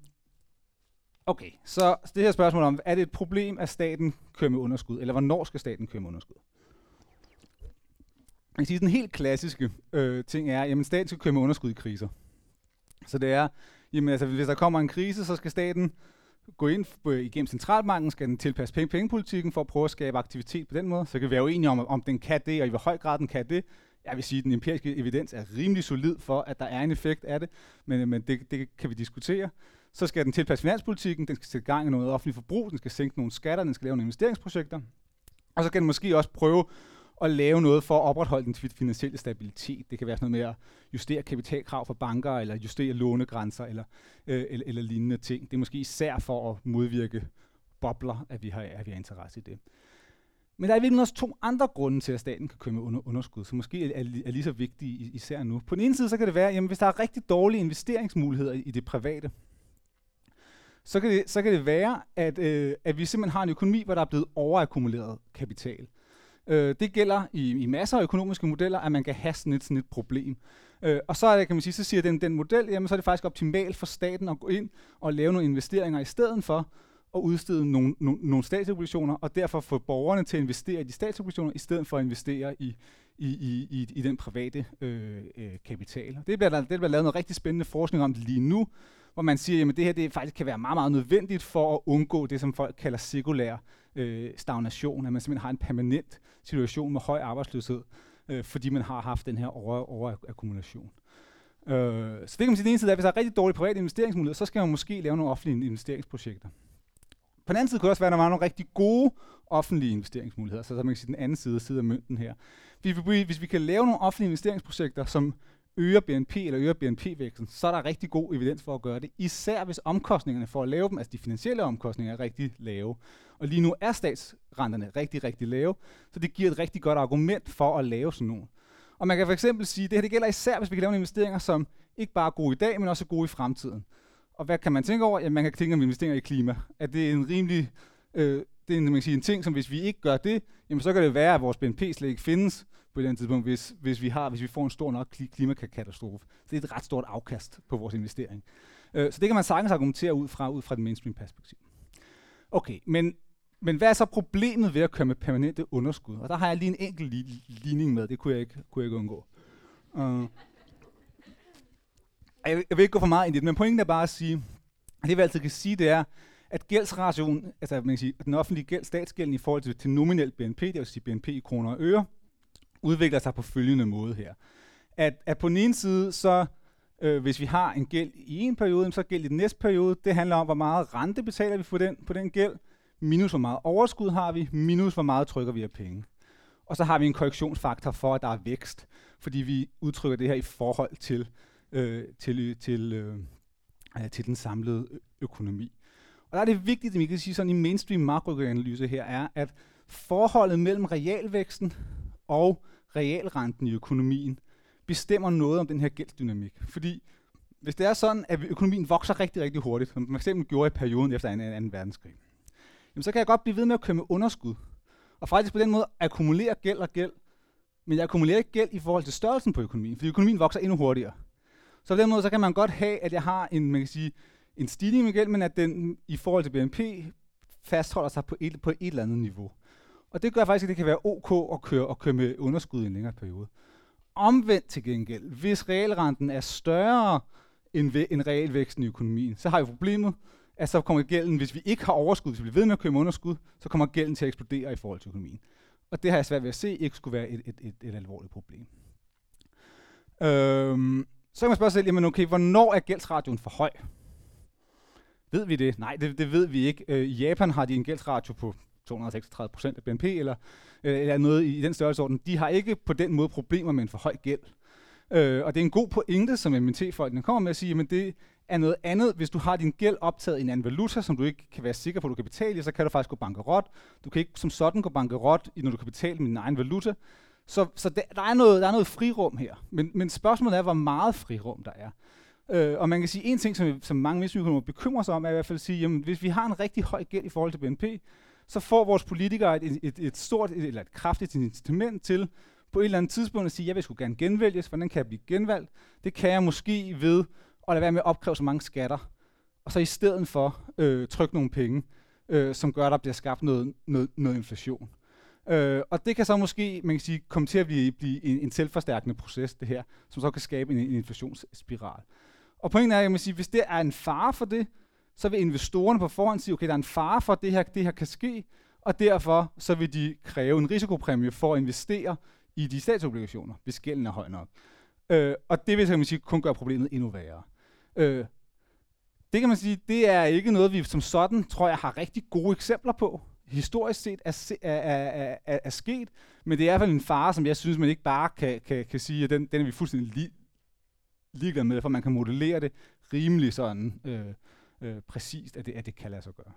okay, så det her spørgsmål om, er det et problem, at staten kører med underskud, eller hvornår skal staten køre med underskud? Jeg siger, den helt klassiske øh, ting er, at staten skal køre med underskud i kriser. Så det er, jamen, altså, hvis der kommer en krise, så skal staten gå ind øh, igennem centralbanken, skal den tilpasse penge pengepolitikken for at prøve at skabe aktivitet på den måde. Så kan vi være uenige om, om den kan det, og i hvor høj grad den kan det. Jeg vil sige, at den empiriske evidens er rimelig solid for, at der er en effekt af det, men, men det, det kan vi diskutere. Så skal den tilpasse finanspolitikken, den skal sætte gang i noget offentligt forbrug, den skal sænke nogle skatter, den skal lave nogle investeringsprojekter. Og så kan den måske også prøve at lave noget for at opretholde den finansielle stabilitet. Det kan være sådan noget med at justere kapitalkrav for banker, eller justere lånegrænser, eller, øh, eller, eller lignende ting. Det er måske især for at modvirke bobler, at vi har, at vi har interesse i det. Men der er virkelig også to andre grunde til, at staten kan køre med under, underskud, som måske er, er lige så vigtige især nu. På den ene side, så kan det være, at hvis der er rigtig dårlige investeringsmuligheder i, i det private, så kan det, så kan det være, at, øh, at vi simpelthen har en økonomi, hvor der er blevet overakkumuleret kapital. Øh, det gælder i, i masser af økonomiske modeller, at man kan have sådan et, sådan et problem. Øh, og så er det, kan man sige, så siger den, den model, jamen så er det faktisk optimalt for staten at gå ind og lave nogle investeringer i stedet for at udstede nogle, nogle, nogle statsobligationer, og derfor få borgerne til at investere i de statsobligationer, i stedet for at investere i, i, i, i, i den private øh, øh, kapital. Det bliver, der, det bliver lavet noget rigtig spændende forskning om lige nu, hvor man siger, at det her det faktisk kan være meget, meget nødvendigt for at undgå det, som folk kalder sekulær øh, stagnation, at man simpelthen har en permanent situation med høj arbejdsløshed, øh, fordi man har haft den her over, overakkumulation. Øh, så det kan man sige, det ene side er, at hvis der er rigtig dårlige private investeringsmuligheder, så skal man måske lave nogle offentlige investeringsprojekter. På den anden side kunne det også være, at der var nogle rigtig gode offentlige investeringsmuligheder, så, så man kan sige den anden side, side af mønten her. Hvis vi, hvis vi kan lave nogle offentlige investeringsprojekter, som øger BNP eller øger BNP-væksten, så er der rigtig god evidens for at gøre det. Især hvis omkostningerne for at lave dem, altså de finansielle omkostninger, er rigtig lave. Og lige nu er statsrenterne rigtig, rigtig lave, så det giver et rigtig godt argument for at lave sådan nogle. Og man kan for eksempel sige, at det her det gælder især, hvis vi kan lave nogle investeringer, som ikke bare er gode i dag, men også er gode i fremtiden. Og hvad kan man tænke over? Ja, man kan tænke om investeringer i klima. At det er en rimelig øh, det er en, man kan sige, en ting, som hvis vi ikke gør det, jamen så kan det være, at vores BNP slet ikke findes på et eller andet tidspunkt, hvis, hvis, vi, har, hvis vi får en stor nok klimakatastrofe. Så det er et ret stort afkast på vores investering. Øh, så det kan man sagtens argumentere ud fra, ud fra et mainstream perspektiv. Okay, men, men hvad er så problemet ved at køre med permanente underskud? Og der har jeg lige en enkelt li- ligning med, det kunne jeg ikke, kunne jeg ikke undgå. Uh, jeg, jeg vil ikke gå for meget ind i det, men pointen er bare at sige, at det vi altid kan sige, det er, at gældsrationen, altså man kan sige, at den offentlige gæld, statsgælden i forhold til, til nominel BNP, det vil sige BNP i kroner og øre, udvikler sig på følgende måde her. At, at på den ene side, så øh, hvis vi har en gæld i en periode, så gæld i den næste periode, det handler om, hvor meget rente betaler vi for den, på den gæld, minus hvor meget overskud har vi, minus hvor meget trykker vi af penge. Og så har vi en korrektionsfaktor for, at der er vækst, fordi vi udtrykker det her i forhold til, øh, til, øh, til, øh, til den samlede økonomi. Og der er det vigtigt, at vi kan sige sådan i mainstream makroanalyse her, er, at forholdet mellem realvæksten og realrenten i økonomien bestemmer noget om den her gældsdynamik. Fordi hvis det er sådan, at økonomien vokser rigtig, rigtig hurtigt, som man eksempel gjorde i perioden efter 2. verdenskrig, jamen så kan jeg godt blive ved med at køre med underskud. Og faktisk på den måde akkumulere gæld og gæld, men jeg akkumulerer ikke gæld i forhold til størrelsen på økonomien, fordi økonomien vokser endnu hurtigere. Så på den måde så kan man godt have, at jeg har en, man kan sige, en stigning med gæld, men at den i forhold til BNP fastholder sig på et, på et eller andet niveau. Og det gør faktisk, at det kan være ok at køre, at køre med underskud i en længere periode. Omvendt til gengæld, hvis realrenten er større end, ved, end realvæksten i økonomien, så har vi problemet, at så kommer gælden, hvis vi ikke har overskud, hvis vi bliver ved med at køre med underskud, så kommer gælden til at eksplodere i forhold til økonomien. Og det har jeg svært ved at se, ikke skulle være et, et, et, et alvorligt problem. Øhm, så kan man spørge sig selv, jamen okay, hvornår er gældsradioen for høj? Ved vi det? Nej, det, det ved vi ikke. Øh, I Japan har de en gældsratio på 236 procent af BNP, eller, øh, eller noget i, i den størrelsesorden. De har ikke på den måde problemer med en for høj gæld. Øh, og det er en god pointe, som MNT-folkene kommer med at sige, men det er noget andet. Hvis du har din gæld optaget i en anden valuta, som du ikke kan være sikker på, at du kan betale i, så kan du faktisk gå bankerot. Du kan ikke som sådan gå bankerot, når du kan betale med din egen valuta. Så, så der, der, er noget, der er noget frirum her. Men, men spørgsmålet er, hvor meget frirum der er. Øh, og man kan sige, en ting, som, som mange misøkonomer bekymrer sig om, er i hvert fald at sige, jamen hvis vi har en rigtig høj gæld i forhold til BNP, så får vores politikere et, et, et stort et, eller et kraftigt incitament til på et eller andet tidspunkt at sige, jeg vil sgu gerne genvælges, hvordan kan jeg blive genvalgt? Det kan jeg måske ved at lade være med at opkræve så mange skatter, og så i stedet for øh, trykke nogle penge, øh, som gør, at der bliver skabt noget, noget, noget inflation. Øh, og det kan så måske man kan sige, komme til at blive, blive en, en selvforstærkende proces, det her, som så kan skabe en, en inflationsspiral. Og pointen er, at man sige, hvis det er en fare for det, så vil investorerne på forhånd sige, okay, der er en fare for, at det her, det her kan ske, og derfor så vil de kræve en risikopræmie for at investere i de statsobligationer, hvis gælden er høj nok. Øh, og det vil kan man sige, kun gøre problemet endnu værre. Øh, det kan man sige, det er ikke noget, vi som sådan, tror jeg, har rigtig gode eksempler på. Historisk set er, er, er, er, er sket, men det er i hvert fald en fare, som jeg synes, man ikke bare kan, kan, kan sige, at den, den er vi fuldstændig li, ligeglad med, for man kan modellere det rimelig sådan øh, øh, præcist, at det, at det kan lade sig gøre.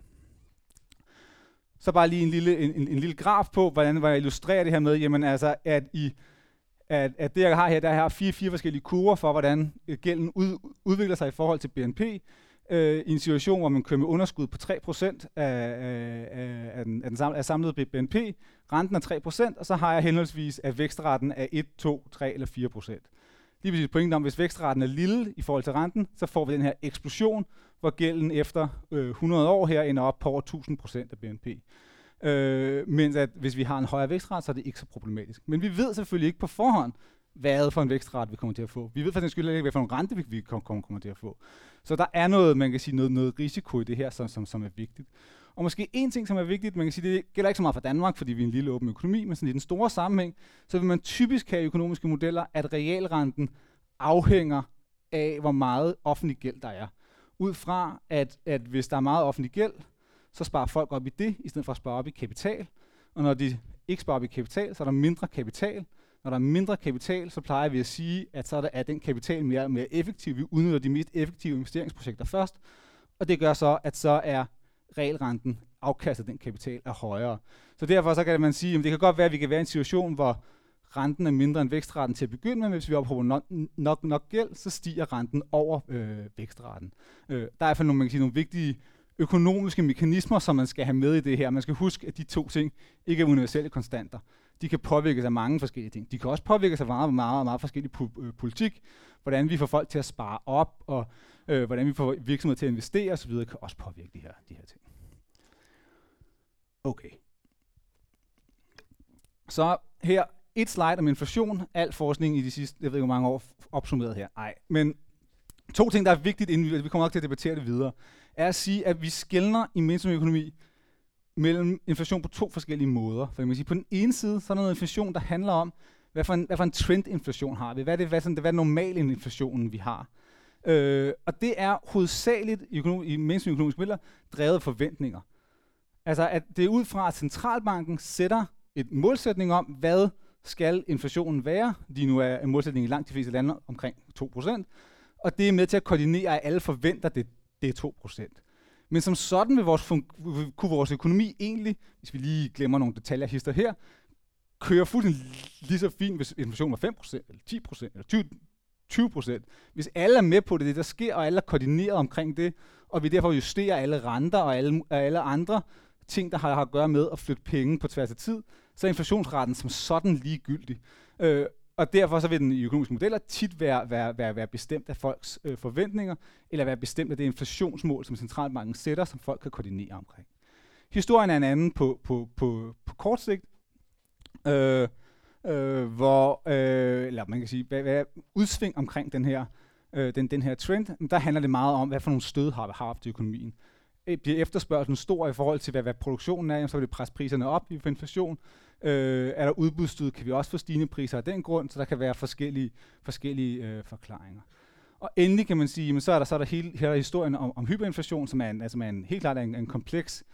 Så bare lige en lille, en, en, en lille graf på, hvordan jeg illustrerer det her med, jamen altså, at i at, at det, jeg har her, der har fire, fire forskellige kurver for, hvordan øh, gælden ud, udvikler sig i forhold til BNP, øh, i en situation, hvor man kører med underskud på 3% af, af, af, den, af, den samlede, af samlede BNP, renten er 3%, og så har jeg henholdsvis, at vækstraten er 1, 2, 3 eller 4% lige præcis pointen om, hvis vækstraten er lille i forhold til renten, så får vi den her eksplosion, hvor gælden efter øh, 100 år her ender op på over 1000% af BNP. Øh, mens at hvis vi har en højere vækstrate, så er det ikke så problematisk. Men vi ved selvfølgelig ikke på forhånd, hvad for en vækstrate vi kommer til at få. Vi ved faktisk skyld ikke, hvad for en rente vi, vi kommer, kommer til at få. Så der er noget, man kan sige, noget, noget risiko i det her, som, som, som er vigtigt. Og måske en ting, som er vigtigt, man kan sige, det gælder ikke så meget for Danmark, fordi vi er en lille åben økonomi, men sådan i den store sammenhæng, så vil man typisk have økonomiske modeller, at realrenten afhænger af, hvor meget offentlig gæld der er. Ud fra, at, at hvis der er meget offentlig gæld, så sparer folk op i det, i stedet for at spare op i kapital. Og når de ikke sparer op i kapital, så er der mindre kapital, når der er mindre kapital, så plejer vi at sige, at så er, der, er den kapital mere, mere effektiv. Vi udnytter de mest effektive investeringsprojekter først, og det gør så, at så er regelrenten, afkastet den kapital, er højere. Så derfor så kan man sige, at det kan godt være, at vi kan være i en situation, hvor renten er mindre end vækstraten til at begynde med, men hvis vi ophober nok, nok, nok gæld, så stiger renten over øh, vækstraten. Øh, der er i hvert fald nogle, man kan sige, nogle vigtige økonomiske mekanismer, som man skal have med i det her. Man skal huske, at de to ting ikke er universelle konstanter. De kan påvirkes af mange forskellige ting. De kan også påvirkes af meget, meget, meget forskellig po- øh, politik. Hvordan vi får folk til at spare op, og øh, hvordan vi får virksomheder til at investere osv., kan også påvirke de her, de her ting. Okay. Så her et slide om inflation. Al forskning i de sidste, jeg ved ikke hvor mange år, opsummeret her. Nej, men to ting, der er vigtigt, inden vi, vi kommer nok til at debattere det videre, er at sige, at vi skældner i økonomi mellem inflation på to forskellige måder. For man sige, på den ene side, så er der noget inflation, der handler om, hvad for en, hvad for en trendinflation har vi? Hvad er det, hvad, sådan, hvad er normal inflationen, vi har? Øh, og det er hovedsageligt i, økonom, i økonomiske midler drevet forventninger. Altså, at det er ud fra, at centralbanken sætter et målsætning om, hvad skal inflationen være. Lige nu er målsætningen i langt de fleste lande omkring 2%, og det er med til at koordinere, at alle forventer, det, det er 2%. Men som sådan vil vores kunne vores økonomi egentlig, hvis vi lige glemmer nogle detaljer hister her, køre fuldstændig lige så fint, hvis inflationen var 5%, eller 10%, eller 20, 20 Hvis alle er med på det, det der sker, og alle er koordineret omkring det, og vi derfor justerer alle renter og alle, alle andre ting, der har, har at gøre med at flytte penge på tværs af tid, så er inflationsraten som sådan ligegyldig. Øh, og derfor så vil den i økonomiske modeller tit være, være, være, være bestemt af folks øh, forventninger, eller være bestemt af det inflationsmål, som centralbanken sætter, som folk kan koordinere omkring. Historien er en anden på, på, på, på kort sigt, øh, øh, hvor, øh, eller man kan sige, hvad, hvad er udsving omkring den her, øh, den, den her trend, der handler det meget om, hvad for nogle stød har vi haft i økonomien. Øh, bliver efterspørgselen stor i forhold til, hvad, hvad produktionen er, så vil det presse priserne op i inflation. Øh, er der udbudsstød, kan vi også få stigende priser af den grund, så der kan være forskellige, forskellige øh, forklaringer. Og endelig kan man sige, jamen, så er der så er der hele, her historien om, om hyperinflation, som er en, altså man helt klart en, en kompleks,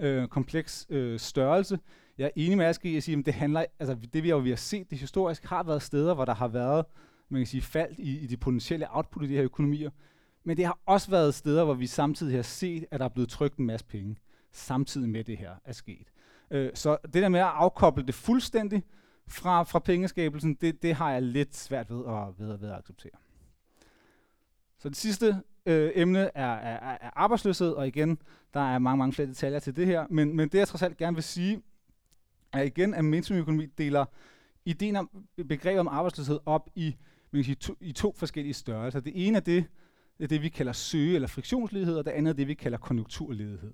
øh, kompleks øh, størrelse. Jeg er enig med Aske i at sige, at det handler, altså det vi, jo, vi har set det historisk, har været steder, hvor der har været man kan sige, fald i, i det potentielle output i de her økonomier. Men det har også været steder, hvor vi samtidig har set, at der er blevet trykt en masse penge, samtidig med det her er sket. Øh, så det der med at afkoble det fuldstændig fra, fra pengeskabelsen, det, det har jeg lidt svært ved at, ved, ved at acceptere. Så det sidste øh, emne er, er, er arbejdsløshed, og igen, der er mange, mange flere detaljer til det her, men, men det jeg trods alt gerne vil sige, er igen, at mainstream-økonomi deler ideen om begrebet om arbejdsløshed op i, man kan sige, to, i to forskellige størrelser. Det ene er det, det er det, vi kalder søge- eller friktionsledighed, og det andet er det, vi kalder konjunkturledighed.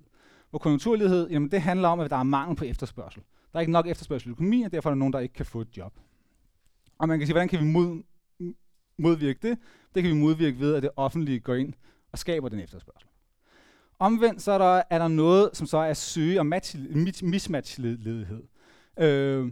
Hvor konjunkturledighed, jamen det handler om, at der er mangel på efterspørgsel. Der er ikke nok efterspørgsel i økonomien, og derfor er der nogen, der ikke kan få et job. Og man kan sige, hvordan kan vi mod, modvirke det? Det kan vi modvirke ved, at det offentlige går ind og skaber den efterspørgsel. Omvendt så er der, er der noget, som så er søge- og mismatch-ledighed. Øh,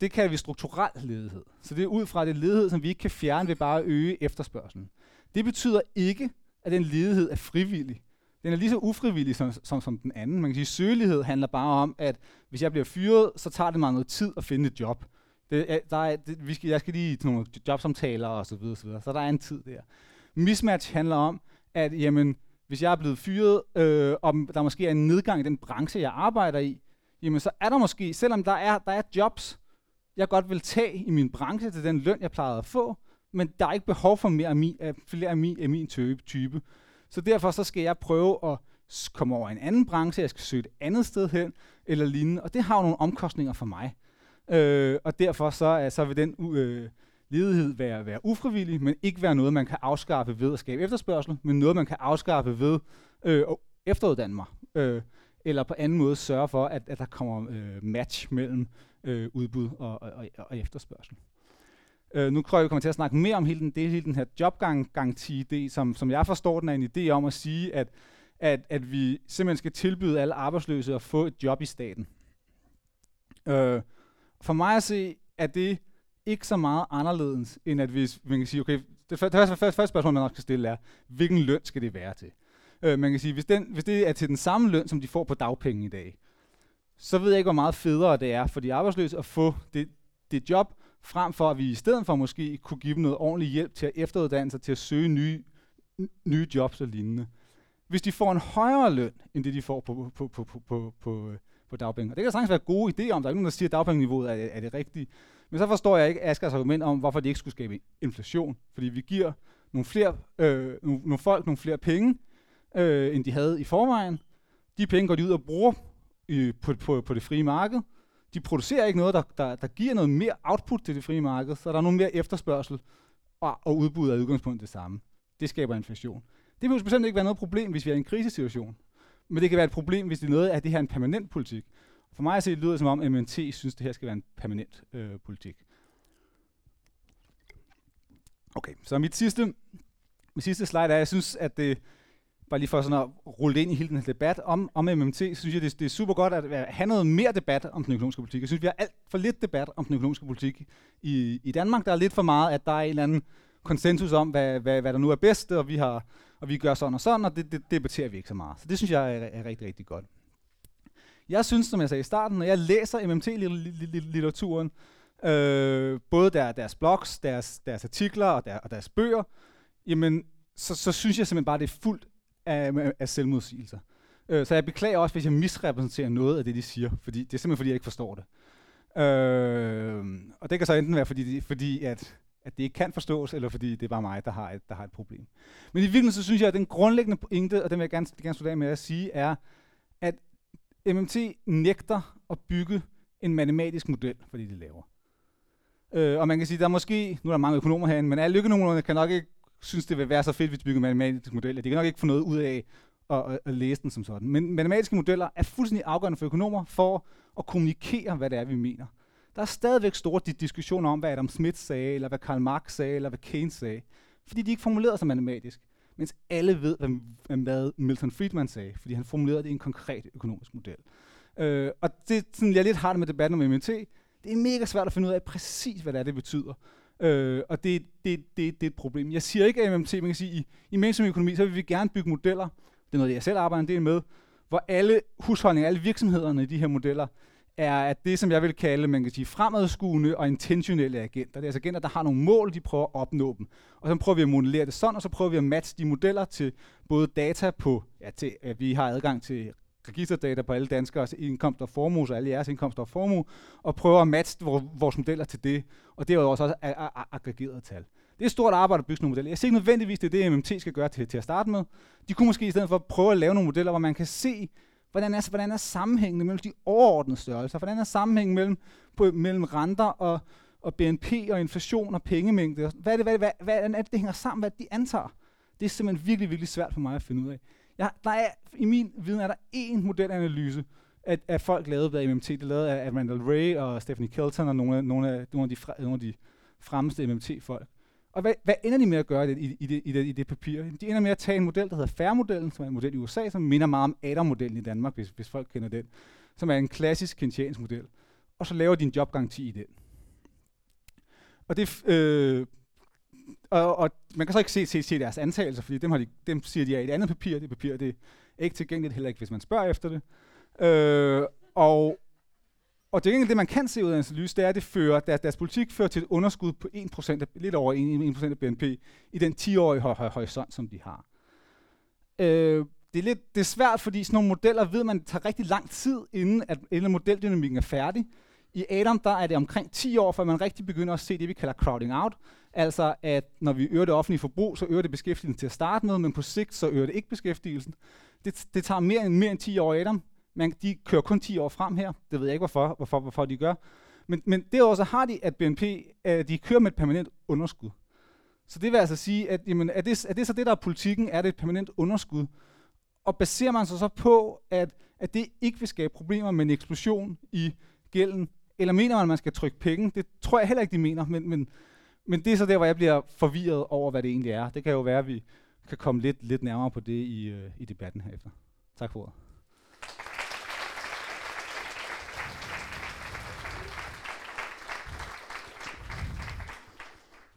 det kalder vi strukturel ledighed. Så det er ud fra det ledighed, som vi ikke kan fjerne ved bare at øge efterspørgselen. Det betyder ikke, at den ledighed er frivillig. Den er lige så ufrivillig som, som, som den anden. Man kan sige, at søgelighed handler bare om, at hvis jeg bliver fyret, så tager det mig noget tid at finde et job. Det der er, det, vi skal, jeg skal lige til nogle jobsamtaler og så videre, så videre. Så der er en tid der. Mismatch handler om, at jamen, hvis jeg er blevet fyret, øh, og der måske er en nedgang i den branche, jeg arbejder i, jamen så er der måske, selvom der er, der er jobs, jeg godt vil tage i min branche til den løn, jeg plejede at få, men der er ikke behov for mere af min, af flere af min, af min type. Så derfor så skal jeg prøve at komme over en anden branche, jeg skal søge et andet sted hen, eller lignende, og det har jo nogle omkostninger for mig. Øh, og derfor så, så vil den øh, ledighed være, være ufrivillig, men ikke være noget, man kan afskaffe ved at skabe efterspørgsel, men noget, man kan afskaffe ved øh, at efteruddanne mig. Øh, eller på anden måde sørge for, at, at der kommer øh, match mellem øh, udbud og, og, og efterspørgsel. Øh, nu tror jeg, vi kommer til at snakke mere om hele den, det, hele den her jobgaranti-idé, som, som jeg forstår den er en idé om at sige, at, at, at vi simpelthen skal tilbyde alle arbejdsløse at få et job i staten. Øh, for mig at se, er det ikke så meget anderledes, end at hvis man kan sige, okay, det første, første, første spørgsmål, man også skal stille er, hvilken løn skal det være til? Øh, man kan sige, hvis, den, hvis det er til den samme løn, som de får på dagpenge i dag, så ved jeg ikke, hvor meget federe det er for de arbejdsløse at få det, det job, frem for at vi i stedet for måske kunne give dem noget ordentlig hjælp til at efteruddanne sig, til at søge nye, nye jobs og lignende. Hvis de får en højere løn, end det de får på, på, på, på, på, på, på dagpenge. Og det kan sagtens være gode idéer om, der er nogen, der siger, at dagpengeniveauet er, er det rigtige. Men så forstår jeg ikke Askers argument om, hvorfor det ikke skulle skabe inflation. Fordi vi giver nogle, flere, øh, nogle, nogle folk nogle flere penge, øh, end de havde i forvejen. De penge går de ud og bruger øh, på, på, på det frie marked. De producerer ikke noget, der, der, der giver noget mere output til det frie marked, så der er noget mere efterspørgsel, og, og udbud er udgangspunkt det samme. Det skaber inflation. Det vil bestemt ikke være noget problem, hvis vi er i en krisesituation. Men det kan være et problem, hvis det er noget af det her en permanent politik. For mig at se, det lyder som om, at MNT synes, det her skal være en permanent øh, politik. Okay, så mit sidste, mit sidste slide er, at jeg synes, at det, bare lige for sådan at rulle ind i hele den her debat om, om MMT, så synes jeg, det, det er super godt at have noget mere debat om den økonomiske politik. Jeg synes, vi har alt for lidt debat om den økonomiske politik i, i Danmark. Der er lidt for meget, at der er en eller anden konsensus om, hvad, hvad, hvad der nu er bedst, og vi, har, og vi gør sådan og sådan, og det, det, det debatterer vi ikke så meget. Så det synes jeg er, er rigtig, rigtig godt. Jeg synes, som jeg sagde i starten, når jeg læser MMT-litteraturen, øh, både der, deres blogs, deres, deres artikler og, der, og deres bøger, jamen, så, så synes jeg simpelthen bare, det er fuldt af, af selvmodsigelser. Øh, så jeg beklager også, hvis jeg misrepræsenterer noget af det, de siger, fordi det er simpelthen, fordi jeg ikke forstår det. Øh, og det kan så enten være, fordi, fordi at, at det ikke kan forstås, eller fordi det er bare mig, der har et, der har et problem. Men i virkeligheden, så synes jeg, at den grundlæggende pointe, og den vil jeg gerne, gerne slutte af med at sige, er, at MMT nægter at bygge en matematisk model for det, de laver. Øh, og man kan sige, der er måske, nu er der mange økonomer herinde, men alle økonomerne kan nok ikke synes, det vil være så fedt, hvis vi bygger matematiske modeller. De kan nok ikke få noget ud af at, at, at læse den som sådan. Men matematiske modeller er fuldstændig afgørende for økonomer for at kommunikere, hvad det er, vi mener. Der er stadigvæk store diskussioner om, hvad Adam Smith sagde, eller hvad Karl Marx sagde, eller hvad Keynes sagde. Fordi de ikke formulerede sig matematisk. Mens alle ved, hvad, hvad Milton Friedman sagde, fordi han formulerede det i en konkret økonomisk model. Øh, og det sådan, jeg lidt har det med debatten om MMT, Det er mega svært at finde ud af præcis, hvad det er, det betyder. Øh, og det, det, det, det er et problem. Jeg siger ikke, at MMT, man kan sige, i, i mainstream økonomi, så vil vi gerne bygge modeller, det er noget, jeg selv arbejder en del med, hvor alle husholdninger, alle virksomhederne i de her modeller, er at det, som jeg vil kalde, man kan sige, fremadskuende og intentionelle agenter. Det er altså agenter, der har nogle mål, de prøver at opnå dem. Og så prøver vi at modellere det sådan, og så prøver vi at matche de modeller til både data på, ja, til, at vi har adgang til registerdata på alle danskers indkomst og formue, så alle jeres indkomst og formue, og prøver at matche vores modeller til det. Og det er jo også aggregerede tal. Det er et stort arbejde at bygge nogle modeller. Jeg ser ikke nødvendigvis, det er det, MMT skal gøre til, til at starte med. De kunne måske i stedet for prøve at lave nogle modeller, hvor man kan se, hvordan er, hvordan er sammenhængen mellem de overordnede størrelser, hvordan er sammenhængen mellem, på, mellem renter og, og BNP og inflation og pengemængde. Hvad er det, hvad, hvad, hvad er det, det hænger sammen, hvad de antager? Det er simpelthen virkelig, virkelig svært for mig at finde ud af. Jeg, der er, I min viden er der én modelanalyse, at, at folk lavede ved MMT. Det lavede af, Randall Ray og Stephanie Kelton og nogle af, nogle af, nogle af, de, fra, nogle af de fremmeste MMT-folk. Og hvad, hvad ender de med at gøre det, i, i, det, i, det, i det papir? De ender med at tage en model, der hedder FAIR-modellen, som er en model i USA, som minder meget om Adam-modellen i Danmark, hvis, hvis folk kender den, som er en klassisk keynesiansk model. Og så laver de en jobgaranti i den. Og det, øh, og, og man kan så ikke se, se, se deres antagelser, fordi dem, har de, dem siger de er i et andet papir. Det papir det er ikke tilgængeligt, heller ikke hvis man spørger efter det. Øh, og, og det, det, man kan se ud af analyse, det er, at det fører, deres, deres politik fører til et underskud på 1%, lidt over 1%, 1% af BNP i den 10-årige horisont, som de har. Øh, det er, lidt, det er svært, fordi sådan nogle modeller ved man, tager rigtig lang tid, inden, at, inden modeldynamikken er færdig. I Adam, der er det omkring 10 år, før man rigtig begynder at se det, vi kalder crowding out. Altså, at når vi øger det offentlige forbrug, så øger det beskæftigelsen til at starte med, men på sigt, så øger det ikke beskæftigelsen. Det, det tager mere end, mere end 10 år Adam. Man, de kører kun 10 år frem her. Det ved jeg ikke, hvorfor, hvorfor, hvorfor de gør. Men, men derudover så har de, at BNP, øh, de kører med et permanent underskud. Så det vil altså sige, at jamen, er, det, er det så det, der er politikken? Er det et permanent underskud? Og baserer man sig så på, at, at det ikke vil skabe problemer med en eksplosion i gælden eller mener man, at man skal trykke penge? Det tror jeg heller ikke, de mener, men, men, men det er så der, hvor jeg bliver forvirret over, hvad det egentlig er. Det kan jo være, at vi kan komme lidt, lidt nærmere på det i, øh, i debatten herefter. Tak for ordet.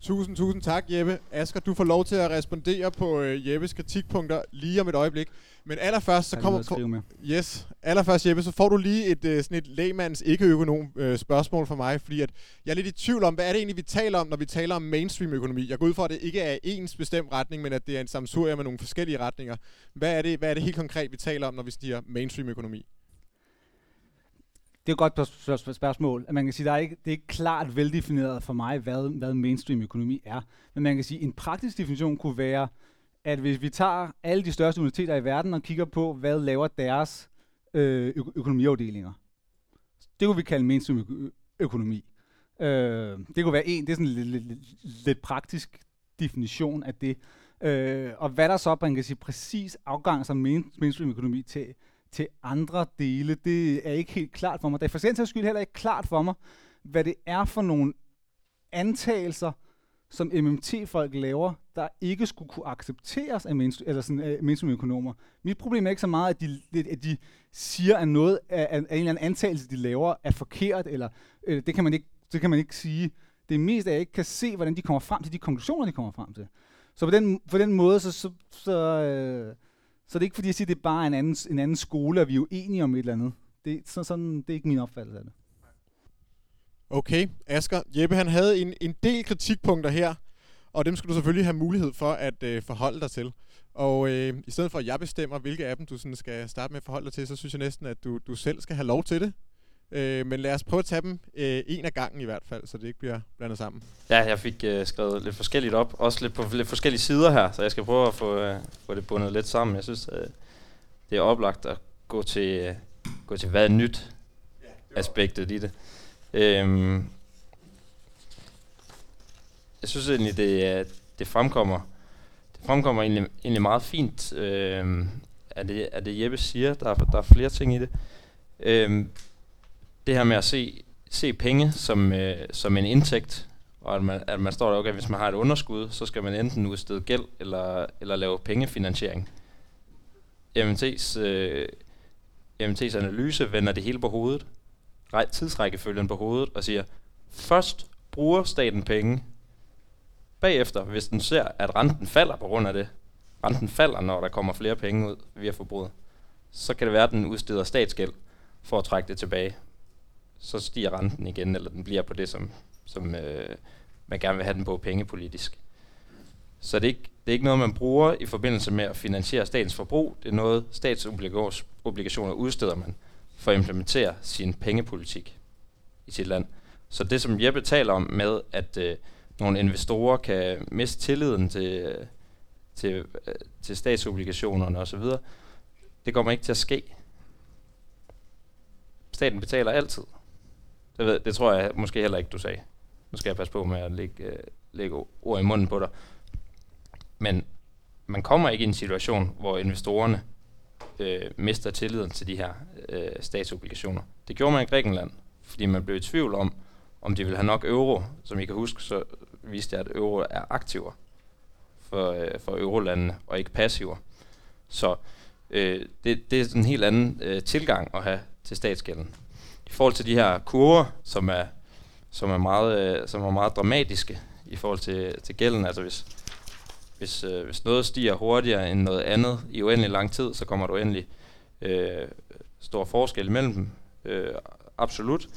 Tusind, tusind tak, Jeppe. Asger, du får lov til at respondere på øh, Jeppes kritikpunkter lige om et øjeblik. Men allerførst, så kommer... skrive med. Yes. Allerførst, Jeppe, så får du lige et, øh, sådan et lægmands ikke-økonom øh, spørgsmål fra mig, fordi at jeg er lidt i tvivl om, hvad er det egentlig, vi taler om, når vi taler om mainstream-økonomi? Jeg går ud fra, at det ikke er ens bestemt retning, men at det er en samsurium med nogle forskellige retninger. Hvad er det, hvad er det helt konkret, vi taler om, når vi siger mainstream-økonomi? Det er et godt spørgsmål. At man kan sige, der er ikke, det er ikke klart veldefineret for mig, hvad, hvad mainstream økonomi er. Men man kan sige, en praktisk definition kunne være, at hvis vi tager alle de største universiteter i verden og kigger på, hvad laver deres øh, ø- økonomiafdelinger. Det kunne vi kalde mainstream ø- økonomi. Øh, det kunne være en, det er sådan en lidt, lidt, lidt, praktisk definition af det. Øh, og hvad der så, man kan sige, præcis afgang som mainstream økonomi til, til andre dele, det er ikke helt klart for mig. Det er for sags skyld heller ikke klart for mig, hvad det er for nogle antagelser, som MMT-folk laver, der ikke skulle kunne accepteres af mainstream, eller sådan, uh, mainstream-økonomer. Mit problem er ikke så meget, at de, at de siger, at noget af, af en eller anden antagelse, de laver, er forkert, eller øh, det, kan man ikke, det kan man ikke sige. Det er mest, at jeg ikke kan se, hvordan de kommer frem til de konklusioner, de kommer frem til. Så på den, på den måde, så, så, så, øh, så det er ikke fordi, jeg siger, at det er bare en anden, en anden skole, og vi er uenige om et eller andet. Det, så, sådan, det er ikke min opfattelse af det. Okay, Asger. Jeppe, han havde en, en del kritikpunkter her, og dem skal du selvfølgelig have mulighed for at øh, forholde dig til. Og øh, i stedet for, at jeg bestemmer, hvilke af dem du sådan skal starte med at forholde dig til, så synes jeg næsten, at du, du selv skal have lov til det. Øh, men lad os prøve at tage dem øh, en af gangen i hvert fald, så det ikke bliver blandet sammen. Ja, jeg fik øh, skrevet lidt forskelligt op, også lidt på lidt forskellige sider her, så jeg skal prøve at få, øh, få det bundet lidt sammen. Jeg synes, øh, det er oplagt at gå til, øh, gå til hvad er nyt aspektet i det. Øhm, jeg synes egentlig, det, er- det fremkommer det fremkommer egentlig, egentlig meget fint, øh, at, det, at det Jeppe siger. Der er, der er flere ting i det. Øh, det her med at se, se penge som, øh, som en indtægt, og at man, at man står der, okay, hvis man har et underskud, så skal man enten udstede gæld eller, eller lave pengefinansiering. MMT's, øh, MMT's analyse vender det hele på hovedet, rej- tidsrækkefølgen på hovedet, og siger, først bruger staten penge, bagefter, hvis den ser, at renten falder på grund af det, renten falder, når der kommer flere penge ud via forbruget, så kan det være, at den udsteder statsgæld for at trække det tilbage. Så stiger renten igen, eller den bliver på det, som, som øh, man gerne vil have den på pengepolitisk. Så det er, ikke, det er ikke noget, man bruger i forbindelse med at finansiere statens forbrug. Det er noget, statsobligationer udsteder man for at implementere sin pengepolitik i sit land. Så det, som Jeppe taler om med, at øh, nogle investorer kan miste tilliden til, øh, til, øh, til statsobligationerne osv., det kommer ikke til at ske. Staten betaler altid. Det, ved, det tror jeg måske heller ikke, du sagde. Nu skal jeg passe på med at lægge, øh, lægge ord i munden på dig. Men man kommer ikke i en situation, hvor investorerne øh, mister tilliden til de her øh, statsobligationer. Det gjorde man i Grækenland, fordi man blev i tvivl om, om de ville have nok euro. Som I kan huske, så viste jeg, at euro er aktiver for, øh, for eurolandene, og ikke passiver. Så øh, det, det er en helt anden øh, tilgang at have til statsgælden. I forhold til de her kurver, som er, som er, meget, øh, som er meget dramatiske i forhold til, til gælden, altså hvis, hvis, øh, hvis noget stiger hurtigere end noget andet i uendelig lang tid, så kommer der uendelig øh, stor forskel mellem dem. Øh, absolut.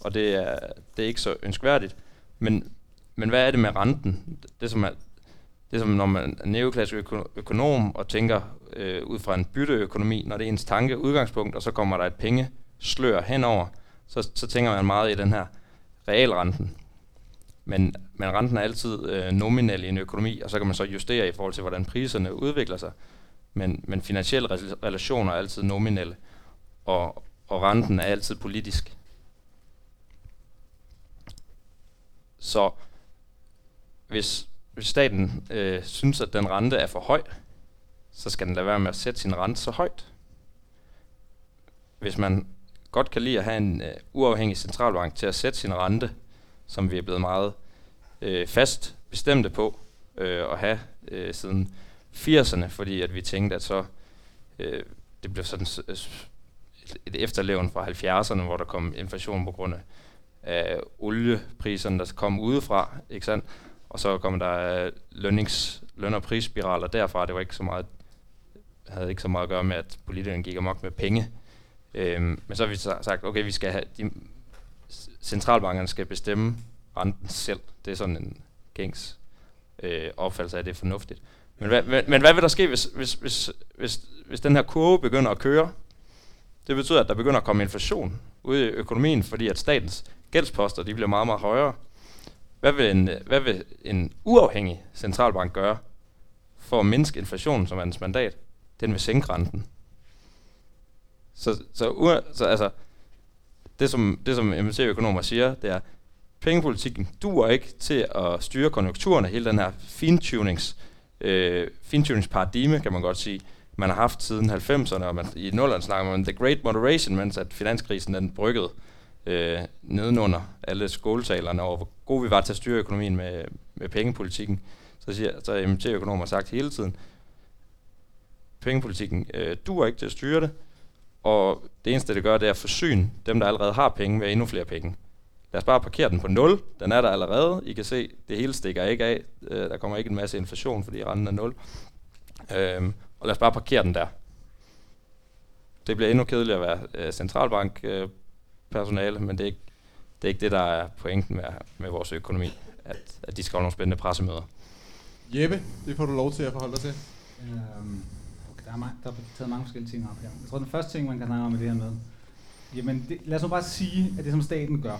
Og det er, det er ikke så ønskværdigt. Men, men hvad er det med renten? Det som er, det som når man er neoklassisk øko- økonom og tænker øh, ud fra en bytteøkonomi, når det er ens tanke udgangspunkt, og så kommer der et penge slør henover, så, så tænker man meget i den her realrenten. Men, men renten er altid øh, nominel i en økonomi, og så kan man så justere i forhold til, hvordan priserne udvikler sig. Men, men finansielle relationer er altid nominelle, og, og renten er altid politisk. Så hvis, hvis staten øh, synes, at den rente er for høj, så skal den lade være med at sætte sin rente så højt. Hvis man godt kan lide at have en øh, uafhængig centralbank til at sætte sin rente, som vi er blevet meget øh, fast bestemte på øh, at have øh, siden 80'erne, fordi at vi tænkte, at så øh, det blev sådan øh, et efterleven fra 70'erne, hvor der kom inflation på grund af, af oliepriserne, der kom udefra, ikke sandt? Og så kommer der øh, lønnings, løn- og prisspiraler derfra. Det var ikke så meget, havde ikke så meget at gøre med, at politikerne gik amok med penge. Øhm, men så har vi sagt, okay, vi skal have, de, centralbankerne skal bestemme renten selv. Det er sådan en gængs øh, opfattelse af, at det er fornuftigt. Men hvad, men, men hvad vil der ske, hvis, hvis, hvis, hvis, hvis den her kurve begynder at køre? Det betyder, at der begynder at komme inflation ud i økonomien, fordi at statens gældsposter de bliver meget, meget højere. Hvad vil, en, hvad vil en uafhængig centralbank gøre for at mindske inflationen som hans mandat? Den vil sænke renten. Så, så, så altså, det som, det som MMT-økonomer siger, det er, pengepolitikken duer ikke til at styre konjunkturerne, hele den her fintunings, øh, fintuningsparadigme, kan man godt sige, man har haft siden 90'erne, og man, i 0'erne snakker man The Great Moderation, mens at finanskrisen den bryggede øh, nedenunder alle skåltalerne over, hvor gode vi var til at styre økonomien med, med pengepolitikken. Så, siger, så MT-økonomer sagt hele tiden, pengepolitikken øh, duer ikke til at styre det, og det eneste, det gør, det er at forsyne dem, der allerede har penge, med endnu flere penge. Lad os bare parkere den på 0. Den er der allerede. I kan se, det hele stikker ikke af. Øh, der kommer ikke en masse inflation, fordi renten er 0. Øhm, og lad os bare parkere den der. Det bliver endnu kedeligere at være øh, centralbank øh, personale, men det er, ikke, det er ikke det, der er pointen med, med vores økonomi, at, at de skal holde nogle spændende pressemøder. Jeppe, det får du lov til at forholde dig til. Øhm, har, der, er mange, der er taget mange forskellige ting op her. Jeg tror, den første ting, man kan snakke om i det her med, jamen det, lad os nu bare sige, at det som staten gør,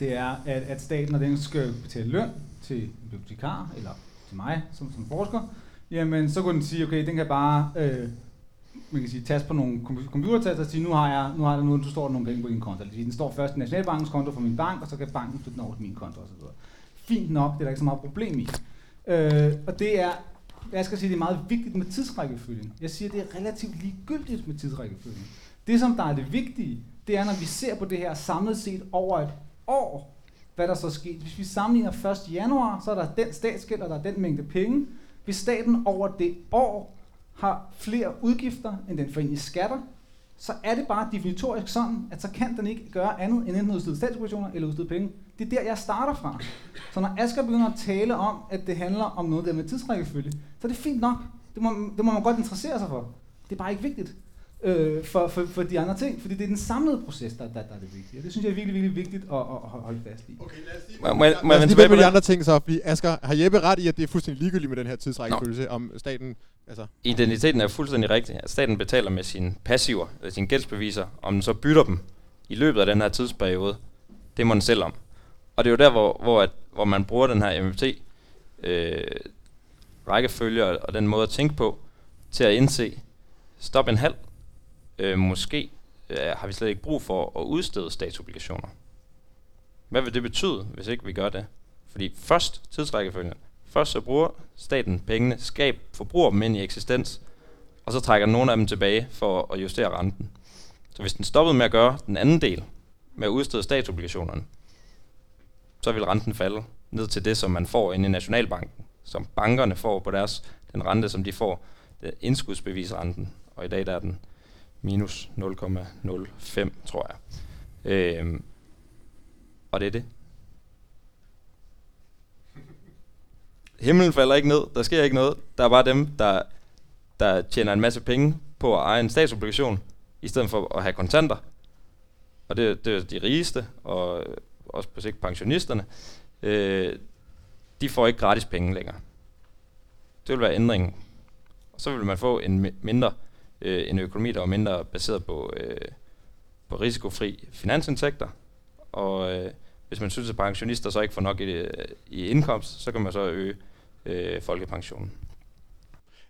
det er, at, at staten, når den skal betale løn til en bibliotekar, eller til mig som, som forsker, jamen så kunne den sige, okay, den kan bare øh, man kan sige, taste på nogle computertaster og sige, nu har jeg, nu har jeg, nu, du står der nogle penge på din konto. Eller den står først i Nationalbankens konto for min bank, og så kan banken flytte den over til min konto osv. Fint nok, det er der ikke så meget problem i. Øh, og det er, jeg skal sige, det er meget vigtigt med tidsrækkefølgen. Jeg siger, det er relativt ligegyldigt med tidsrækkefølgen. Det, som der er det vigtige, det er, når vi ser på det her samlet set over et år, hvad der så er sket. Hvis vi sammenligner 1. januar, så er der den statsgæld, og der er den mængde penge. Hvis staten over det år har flere udgifter, end den får ind i skatter, så er det bare definitorisk sådan, at så kan den ikke gøre andet end enten udstede statsobligationer eller udstede penge. Det er der, jeg starter fra. Så når Asger begynder at tale om, at det handler om noget der med tidsrækkefølge, så er det fint nok. Det må, det må man godt interessere sig for. Det er bare ikke vigtigt øh, for, for, for de andre ting, fordi det er den samlede proces, der, der, der er det vigtige. Og det synes jeg er virkelig, virkelig vigtigt at, at holde fast i. Okay, lad os lige, må, må, må, lad os lige med de andre ting så, fordi Asger, har Jeppe ret i, at det er fuldstændig ligegyldigt med den her tidsrækkefølge, om staten... Altså. Identiteten er fuldstændig rigtig. At staten betaler med sine passiver, eller sine gældsbeviser, om den så bytter dem i løbet af den her tidsperiode, det må den selv om. Og det er jo der, hvor, hvor, at, hvor man bruger den her MFT øh, rækkefølge og den måde at tænke på, til at indse, stop en halv, øh, måske øh, har vi slet ikke brug for at udstede statsobligationer. Hvad vil det betyde, hvis ikke vi gør det? Fordi først tidsrækkefølgen. Først så bruger staten pengene, skab, forbruger dem ind i eksistens, og så trækker nogle af dem tilbage for at justere renten. Så hvis den stoppede med at gøre den anden del, med at udstede statsobligationerne, så vil renten falde ned til det, som man får inde i Nationalbanken, som bankerne får på deres, den rente, som de får, det er indskudsbevisrenten, og i dag der er den minus 0,05, tror jeg. Øhm, og det er det. Himlen falder ikke ned, der sker ikke noget. Der er bare dem, der, der tjener en masse penge på at eje en statsobligation, i stedet for at have kontanter. Og det, det er de rigeste, og øh, også på sigt pensionisterne. Øh, de får ikke gratis penge længere. Det vil være ændringen. Og så vil man få en mindre øh, en økonomi, der var mindre baseret på, øh, på risikofri finansindtægter. Og øh, hvis man synes, at pensionister så ikke får nok i, øh, i indkomst, så kan man så øge øh, folkepensionen.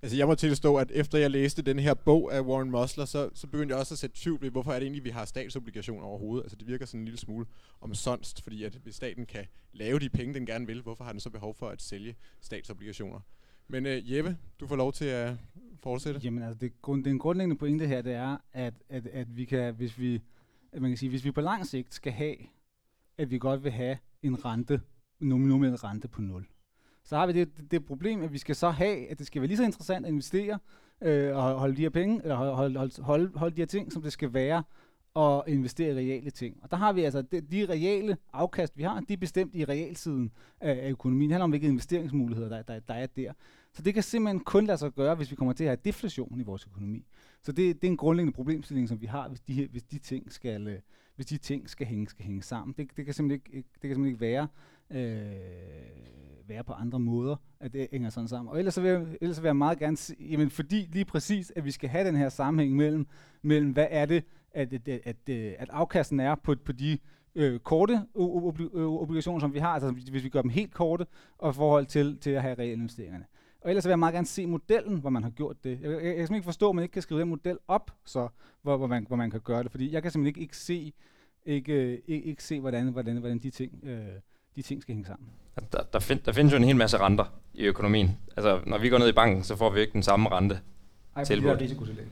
Altså jeg må tilstå, at efter jeg læste den her bog af Warren Mosler, så, så begyndte jeg også at sætte tvivl ved, hvorfor er det egentlig, vi har statsobligationer overhovedet. Altså det virker sådan en lille smule omsonst, fordi at hvis staten kan lave de penge, den gerne vil, hvorfor har den så behov for at sælge statsobligationer? Men uh, Jeppe, du får lov til at fortsætte. Jamen altså, det, grund, den grundlæggende pointe her, det er, at, at, at vi kan, hvis vi, at man kan sige, hvis vi på lang sigt skal have, at vi godt vil have en rente, nominel rente på 0, så har vi det, det, det problem, at vi skal så have, at det skal være lige så interessant at investere øh, og holde de her penge, eller holde, holde, holde, holde de her ting, som det skal være og investere i reale ting. Og der har vi altså, de, de reale afkast, vi har, de er bestemt i realsiden af, af økonomien. Det handler om, hvilke investeringsmuligheder, der, der, der er der. Så det kan simpelthen kun lade sig gøre, hvis vi kommer til at have deflation i vores økonomi. Så det, det er en grundlæggende problemstilling, som vi har, hvis de, her, hvis de ting skal, øh, hvis de ting skal hænge, skal hænge sammen. Det, det, kan simpelthen ikke, det kan simpelthen ikke være, øh, være på andre måder, at det hænger sådan sammen. Og ellers så vil jeg, ellers vil jeg meget gerne sige, jamen fordi lige præcis, at vi skal have den her sammenhæng mellem, mellem hvad er det, at, at, at, at, at afkasten er på, på de øh, korte obligationer, som vi har, altså hvis vi gør dem helt korte, og i forhold til, til at have reelle investeringerne. Og ellers vil jeg meget gerne se modellen, hvor man har gjort det. Jeg, jeg, jeg kan simpelthen ikke forstå, at man ikke kan skrive den model op, så, hvor, hvor, man, hvor man kan gøre det. Fordi jeg kan simpelthen ikke, ikke se, ikke, øh, ikke, ikke se hvordan, hvordan, hvordan de, ting, øh, de ting skal hænge sammen. Der, der, find, der findes jo en hel masse renter i økonomien. Altså, når vi går ned i banken, så får vi ikke den samme rente. Ej, det er risikotillæg.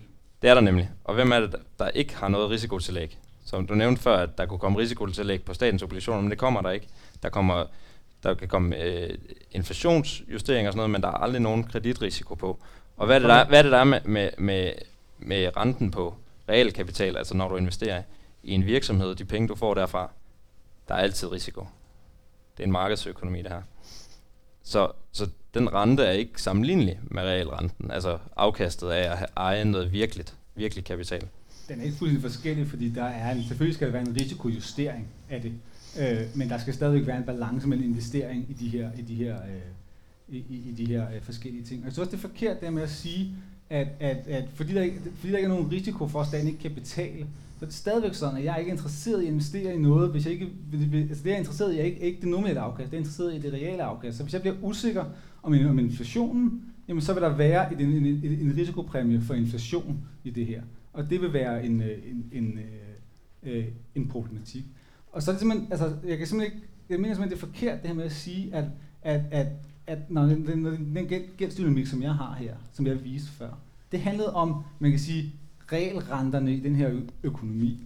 Det er der nemlig. Og hvem er det, der ikke har noget risikotillæg? Som du nævnte før, at der kunne komme risikotillæg på statens obligationer, men det kommer der ikke. Der kommer der kan komme øh, inflationsjustering og sådan noget, men der er aldrig nogen kreditrisiko på. Og hvad er det, der, hvad er det, der er med, med, med, med renten på realkapital, altså når du investerer i en virksomhed, de penge, du får derfra, der er altid risiko. Det er en markedsøkonomi, det her. Så, så den rente er ikke sammenlignelig med realrenten, altså afkastet af at eje noget virkeligt, virkelig kapital. Den er ikke fuldstændig forskellig, fordi der er en, selvfølgelig skal der være en risikojustering af det. Øh, men der skal stadigvæk være en balance mellem investering i de her, i de her, øh, i, i de her øh, forskellige ting. Og jeg synes også, det er forkert der med at sige, at, at, at fordi, der ikke, fordi der ikke er nogen risiko for, at staten ikke kan betale, så er det stadigvæk sådan, at jeg er ikke interesseret i at investere i noget, hvis jeg ikke, altså det jeg er interesseret i, er ikke, ikke det nominelle afkast, det er interesseret i det reale afkast. Så hvis jeg bliver usikker om, om inflationen, jamen så vil der være en, en, en, en risikopræmie for inflation i det her. Og det vil være en, øh, en, en, en, en problematik. Og så er det simpelthen, altså, jeg kan simpelthen ikke, jeg mener simpelthen, det er forkert det her med at sige, at, at, at, at når den, den, den gældsdynamik, som jeg har her, som jeg viste før, det handlede om, man kan sige, realrenterne i den her økonomi.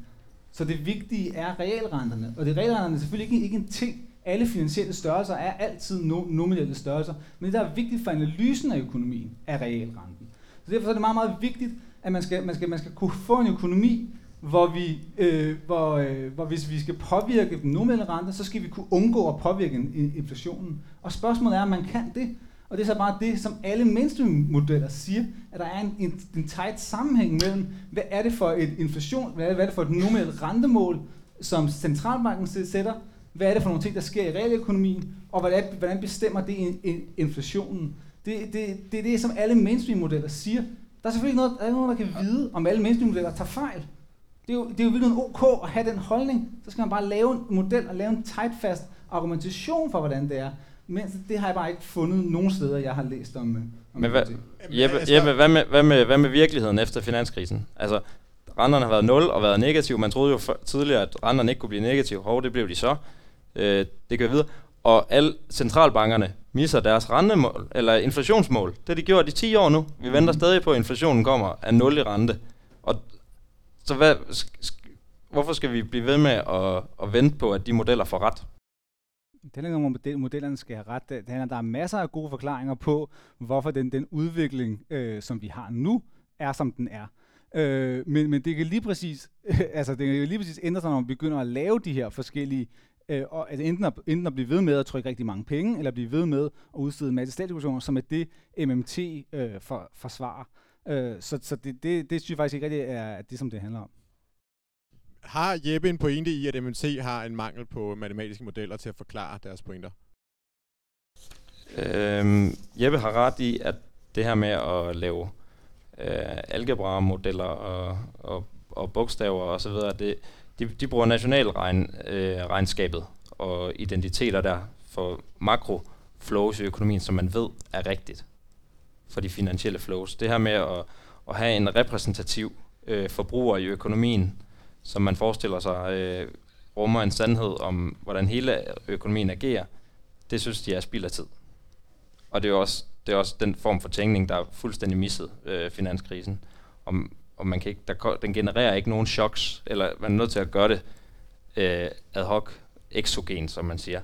Så det vigtige er realrenterne, og det realrenterne er selvfølgelig ikke, ikke en ting. Alle finansielle størrelser er altid no, nominelle størrelser, men det, der er vigtigt for analysen af økonomien, er realrenten. Så derfor er det meget, meget vigtigt, at man skal, man skal, man skal kunne få en økonomi, hvor, vi, øh, hvor, øh, hvor hvis vi skal påvirke den nominelle rente, så skal vi kunne undgå at påvirke inflationen. Og spørgsmålet er, om man kan det. Og det er så bare det, som alle mainstream-modeller siger, at der er en, en, en tight sammenhæng mellem, hvad er det for et inflation, hvad er det, hvad er det for et nominelt rentemål, som centralbanken sætter, hvad er det for nogle ting, der sker i realøkonomien, og hvordan, hvordan bestemmer det inflationen. Det, det, det er det, som alle mainstream-modeller siger. Der er selvfølgelig noget, der, er noget, der kan vide, om alle mainstream-modeller tager fejl. Det er jo, det er jo virkelig ok at have den holdning. Så skal man bare lave en model og lave en tightfast argumentation for, hvordan det er. Men det har jeg bare ikke fundet nogen steder, jeg har læst om. Øh, om Men hvad, Jeppe, altså- Jeppe hvad, med, hvad, med, hvad med virkeligheden efter finanskrisen? Altså, renterne har været 0 og været negativ. Man troede jo for, tidligere, at renterne ikke kunne blive negative. Hov, det blev de så. Øh, det går videre. Og alle centralbankerne misser deres rentemål, eller inflationsmål. Det har de gjort i 10 år nu. Vi venter stadig på, at inflationen kommer af 0 i rente. Og så hvad, hvorfor skal vi blive ved med at, at vente på, at de modeller får ret? Det handler om, at modellerne skal have ret. Det handler, der er masser af gode forklaringer på, hvorfor den, den udvikling, øh, som vi har nu, er som den er. Øh, men, men det kan lige præcis, altså det kan lige præcis ændre sig, når man begynder at lave de her forskellige øh, og, altså enten, at, enten at blive ved med at trykke rigtig mange penge, eller blive ved med at udstede en masse statsobligationer, som er det, MMT øh, for, forsvarer. Øh, så så det, det, det synes jeg faktisk ikke rigtig er det, som det handler om. Har Jeppe en pointe i, at MNC har en mangel på matematiske modeller til at forklare deres pointer? Øhm, Jeppe har ret i, at det her med at lave øh, algebra-modeller og, og, og bogstaver og så videre, det, de, de bruger nationalregnskabet øh, og identiteter der for makroflows i økonomien, som man ved er rigtigt for de finansielle flows. Det her med at, at have en repræsentativ øh, forbruger i økonomien, som man forestiller sig øh, rummer en sandhed om, hvordan hele økonomien agerer, det synes de er spild af tid. Og det er også, det er også den form for tænkning, der er fuldstændig misset øh, finanskrisen. Om, og man kan ikke, der, den genererer ikke nogen choks, eller man er nødt til at gøre det øh, ad hoc, exogen, som man siger.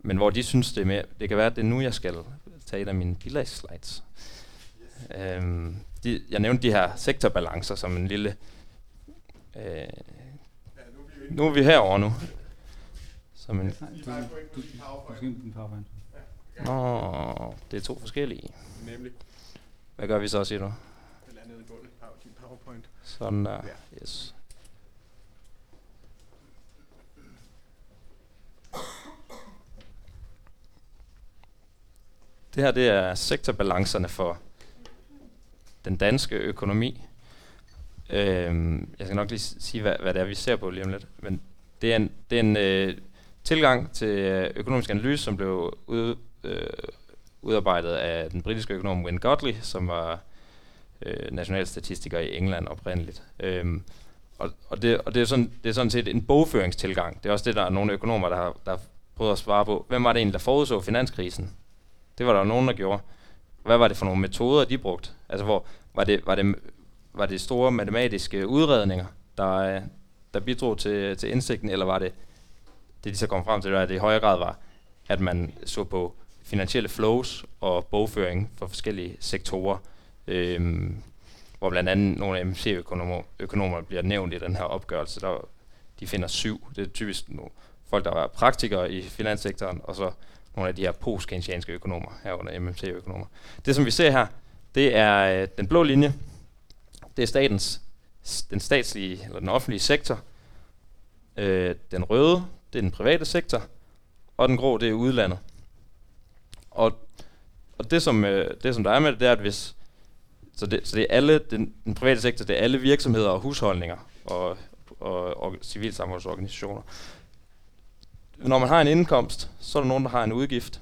Men hvor de synes, det er mere, det kan være, at det er nu, jeg skal tage et af mine slides. Øhm, de, jeg nævnte de her sektorbalancer som en lille øh, nu er vi herover nu. Som en, Nej, du, du, du din PowerPoint. nå, det er to forskellige. Nemlig. Hvad gør vi så, siger du? Det landede i gulvet. Power- Din PowerPoint. Sådan der. Ja. Yes. Det her det er sektorbalancerne for den danske økonomi. Øhm, jeg skal nok lige sige, hvad, hvad det er, vi ser på lige om lidt. Men det er en, det er en øh, tilgang til øh, økonomisk analyse, som blev ud, øh, udarbejdet af den britiske økonom Wynne Godley, som var øh, nationalstatistiker i England oprindeligt. Øhm, og, og, det, og det, er sådan, det er sådan set en bogføringstilgang. Det er også det, der er nogle økonomer, der har, der har prøvet at svare på. Hvem var det egentlig, der forudså finanskrisen? Det var der nogen, der gjorde. Hvad var det for nogle metoder, de brugte? Altså, hvor var det, var det, var det store matematiske udredninger, der, der bidrog til, til indsigten, eller var det, det de så kom frem til, at det i højere grad var, at man så på finansielle flows og bogføring for forskellige sektorer, øhm, hvor blandt andet nogle af MC-økonomer økonomer bliver nævnt i den her opgørelse. Der, de finder syv. Det er typisk nogle folk, der er praktikere i finanssektoren, og så nogle af de her post økonomer, herunder MMC-økonomer. Det, som vi ser her, det er øh, den blå linje. Det er statens, den statslige eller den offentlige sektor. Øh, den røde, det er den private sektor. Og den grå, det er udlandet. Og, og det, som, øh, det, som der er med det, det er, at hvis... Så det, så det er alle, den, den private sektor, det er alle virksomheder og husholdninger og, og, og civilsamfundsorganisationer. Når man har en indkomst, så er der nogen, der har en udgift.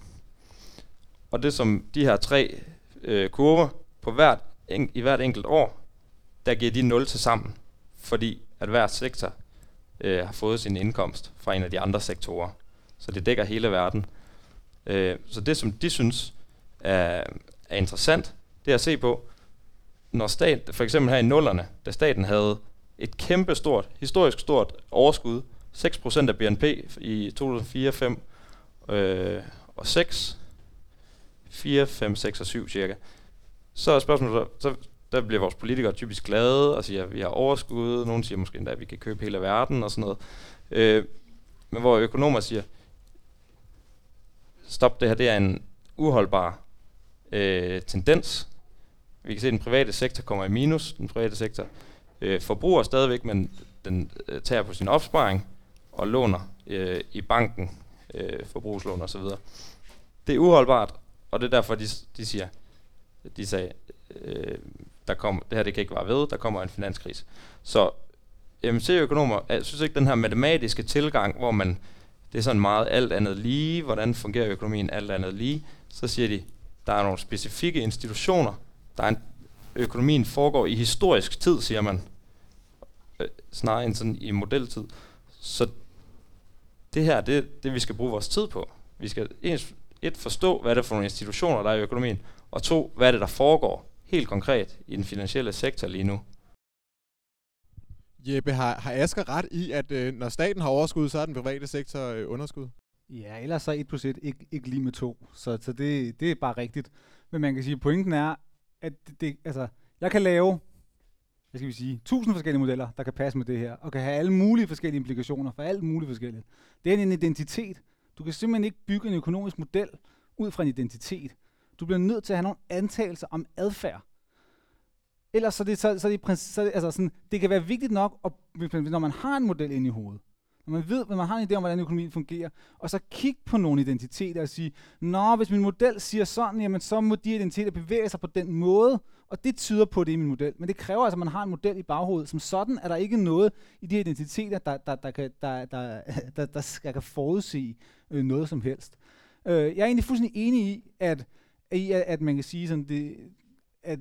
Og det som de her tre øh, kurver på hvert, en, i hvert enkelt år, der giver de 0 til sammen, fordi at hver sektor øh, har fået sin indkomst fra en af de andre sektorer. Så det dækker hele verden. Øh, så det, som de synes er, er interessant, det er at se på, når stat, for eksempel her i nullerne, da staten havde et kæmpe stort, historisk stort overskud, 6% af BNP i 2004, 5 øh, og 6, 4, 5, 6 og 7 cirka. Så er spørgsmålet, så, så der bliver vores politikere typisk glade og siger, at vi har overskud. Nogle siger måske endda, at vi kan købe hele verden og sådan noget. Øh, men hvor økonomer siger, stop det her, det er en uholdbar øh, tendens. Vi kan se, at den private sektor kommer i minus. Den private sektor øh, forbruger stadigvæk, men den øh, tager på sin opsparing og låner øh, i banken, øh, forbrugslån osv. Det er uholdbart, og det er derfor, de, de siger, de sagde, øh, der kom, det her det kan ikke være ved, der kommer en finanskrise. Så øh, MC-økonomer, jeg synes ikke, den her matematiske tilgang, hvor man, det er sådan meget alt andet lige, hvordan fungerer økonomien alt andet lige, så siger de, der er nogle specifikke institutioner, der er en, økonomien foregår i historisk tid, siger man, øh, snarere end sådan i modeltid. Så det her, det er det, vi skal bruge vores tid på. Vi skal ens, et, forstå, hvad det er for nogle institutioner, der er i økonomien, og to, hvad er det, der foregår helt konkret i den finansielle sektor lige nu. Jeppe, har, har Asger ret i, at øh, når staten har overskud, så er den private sektor øh, underskud? Ja, ellers så 1 plus 1 ikke, ikke lige med 2. Så, så det, det er bare rigtigt. Men man kan sige, at pointen er, at det, det, altså, jeg kan lave, hvad skal vi sige, tusind forskellige modeller, der kan passe med det her, og kan have alle mulige forskellige implikationer for alt muligt forskelligt. Det er en identitet. Du kan simpelthen ikke bygge en økonomisk model ud fra en identitet. Du bliver nødt til at have nogle antagelser om adfærd. Ellers så det, så, så det, så det, altså sådan, det kan være vigtigt nok, at, når man har en model inde i hovedet, når man ved, når man har en idé om, hvordan økonomien fungerer, og så kigge på nogle identiteter og sige, Nå, hvis min model siger sådan, jamen så må de identiteter bevæge sig på den måde, og det tyder på det i min model. Men det kræver altså, at man har en model i baghovedet. Som sådan er der ikke noget i de identiteter, der, der, der, kan, der, der, der, der, skal kan forudse øh, noget som helst. Øh, jeg er egentlig fuldstændig enig i, at, i, at, at man kan sige sådan, det, at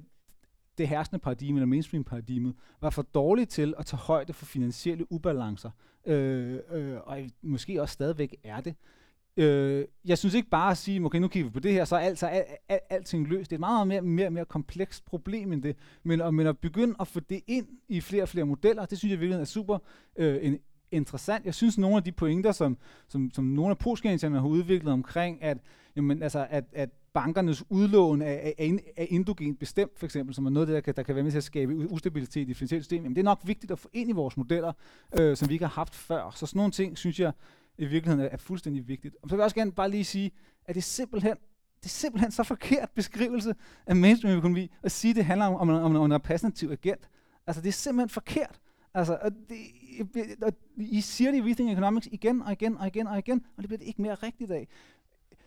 det herskende paradigme, eller mainstream paradigmet, var for dårligt til at tage højde for finansielle ubalancer. Øh, øh, og måske også stadigvæk er det. Øh, jeg synes ikke bare at sige, okay, nu kigger vi på det her, så er alt, så er, al, alting løst. Det er et meget, meget mere, mere, mere komplekst problem end det. Men, og, men at begynde at få det ind i flere og flere modeller, det synes jeg virkelig er super øh, en, interessant. Jeg synes, nogle af de pointer, som, som, som nogle af postgængerne har udviklet omkring, at, jamen, altså, at, at bankernes udlån af, af, af indogen bestemt, for eksempel, som er noget, der kan, der kan være med til at skabe ustabilitet i det finansielle system, jamen det er nok vigtigt at få ind i vores modeller, øh, som vi ikke har haft før. Så sådan nogle ting, synes jeg i virkeligheden er, er fuldstændig vigtigt. Og så vil jeg også gerne bare lige sige, at det er simpelthen det er simpelthen så forkert beskrivelse af mainstream økonomi at sige, at det handler om, om, om, om en repræsentativ agent. Altså, det er simpelthen forkert. Altså, og det, og I siger det i Within Economics igen og igen og igen og igen, og det bliver det ikke mere rigtigt af.